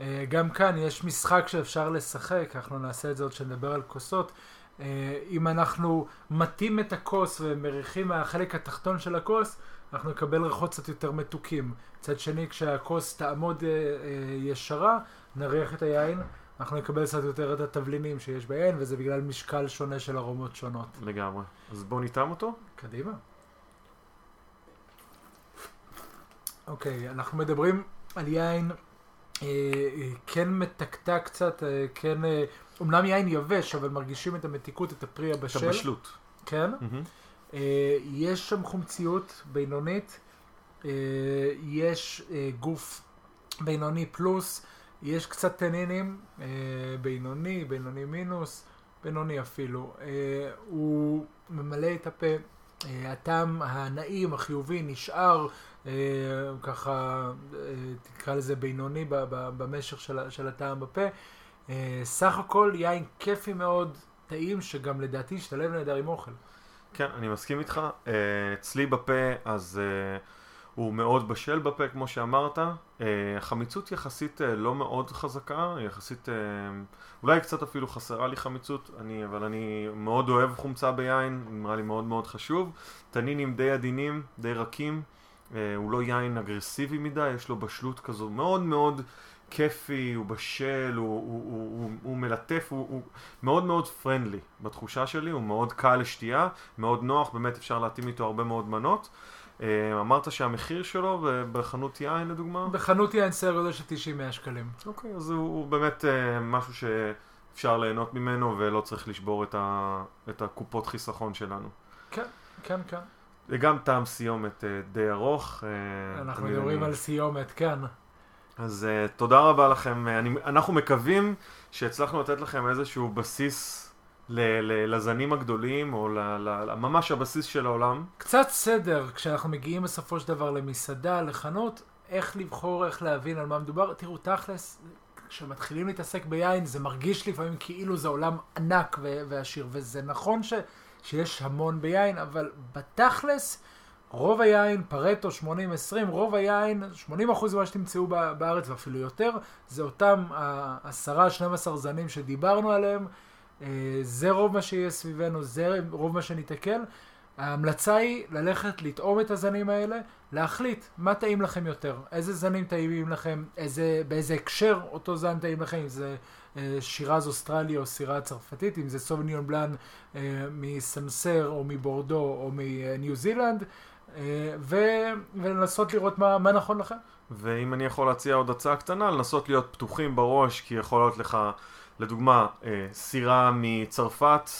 אה, גם כאן יש משחק שאפשר לשחק, אנחנו נעשה את זה עוד כשנדבר על כוסות. אה, אם אנחנו מטים את הכוס ומריחים מהחלק התחתון של הכוס, אנחנו נקבל ריחות קצת יותר מתוקים. מצד שני, כשהכוס תעמוד אה, אה, ישרה, נריח את היין, אנחנו נקבל קצת יותר את התבלינים שיש ביין, וזה בגלל משקל שונה של ארומות שונות. לגמרי. אז בואו נטעם אותו? קדימה. אוקיי, אנחנו מדברים על יין כן מתקתק קצת, אה, כן, אומנם יין יבש, אבל מרגישים את המתיקות, את הפרי הבשל. את הבשלות. כן. Mm-hmm. יש שם חומציות בינונית, יש גוף בינוני פלוס, יש קצת טנינים, בינוני, בינוני מינוס, בינוני אפילו. הוא ממלא את הפה, הטעם הנעים, החיובי, נשאר. אה, ככה, אה, תקרא לזה בינוני במשך של, של הטעם בפה. אה, סך הכל יין כיפי מאוד, טעים, שגם לדעתי השתלב נהדר עם אוכל. כן, אני מסכים איתך. אצלי בפה, אז הוא מאוד בשל בפה, כמו שאמרת. החמיצות יחסית לא מאוד חזקה, יחסית, אולי קצת אפילו חסרה לי חמיצות, אני, אבל אני מאוד אוהב חומצה ביין, נראה לי מאוד מאוד חשוב. תנינים די עדינים, די רכים. הוא לא יין אגרסיבי מדי, יש לו בשלות כזו מאוד מאוד כיפי, הוא בשל, הוא, הוא, הוא, הוא, הוא מלטף, הוא, הוא מאוד מאוד פרנדלי בתחושה שלי, הוא מאוד קל לשתייה, מאוד נוח, באמת אפשר להתאים איתו הרבה מאוד מנות. אה, אמרת שהמחיר שלו בחנות יין לדוגמה? בחנות יין סדר גודל של 90-100 שקלים. אוקיי, אז הוא, הוא באמת אה, משהו שאפשר ליהנות ממנו ולא צריך לשבור את, ה, את הקופות חיסכון שלנו. כן, כן, כן. וגם טעם סיומת אה, די ארוך. אנחנו מדברים על סיומת, כן. אז uh, תודה רבה לכם. אני, אנחנו מקווים שהצלחנו לתת לכם איזשהו בסיס ל- ל- לזנים הגדולים, או ל- ל- ממש הבסיס של העולם. קצת סדר, כשאנחנו מגיעים בסופו של דבר למסעדה, לחנות, איך לבחור, איך להבין על מה מדובר. תראו, תכלס, כשמתחילים להתעסק ביין, זה מרגיש לפעמים כאילו זה עולם ענק ועשיר, וזה נכון ש- שיש המון ביין, אבל בתכלס, רוב היין, פרטו 80-20, רוב היין, 80% ממה שתמצאו בארץ ואפילו יותר, זה אותם 10-12 זנים שדיברנו עליהם. אה, זה רוב מה שיהיה סביבנו, זה רוב מה שניתקל. ההמלצה היא ללכת לטעום את הזנים האלה, להחליט מה טעים לכם יותר, איזה זנים טעימים לכם, איזה, באיזה הקשר אותו זן טעים לכם, אם זה שירז אוסטרלי או סירה צרפתית, אם זה סוביניון בלאן אה, מסנסר או מבורדו או מניו זילנד, אה, ו, ולנסות לראות מה, מה נכון לכם. ואם אני יכול להציע עוד הצעה קטנה, לנסות להיות פתוחים בראש, כי יכול להיות לך... לדוגמה, אה, סירה מצרפת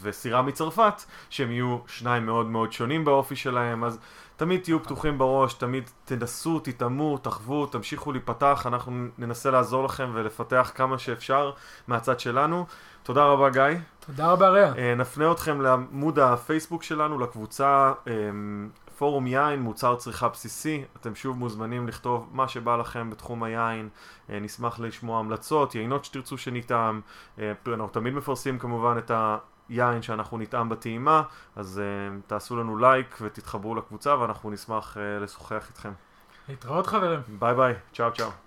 וסירה מצרפת, שהם יהיו שניים מאוד מאוד שונים באופי שלהם, אז תמיד תהיו פתוחים בראש, תמיד תנסו, תטעמו, תחוו, תמשיכו להיפתח, אנחנו ננסה לעזור לכם ולפתח כמה שאפשר מהצד שלנו. תודה רבה גיא. תודה רבה רע. אה, נפנה אתכם לעמוד הפייסבוק שלנו, לקבוצה פורום יין, מוצר צריכה בסיסי, אתם שוב מוזמנים לכתוב מה שבא לכם בתחום היין, אה, נשמח לשמוע המלצות, יינות שתרצו שנטעם, אה, אנחנו תמיד מפרסמים כמובן את היין שאנחנו נטעם בטעימה, אז אה, תעשו לנו לייק ותתחברו לקבוצה ואנחנו נשמח לשוחח איתכם. להתראות חברים. ביי ביי, צ'או צ'או.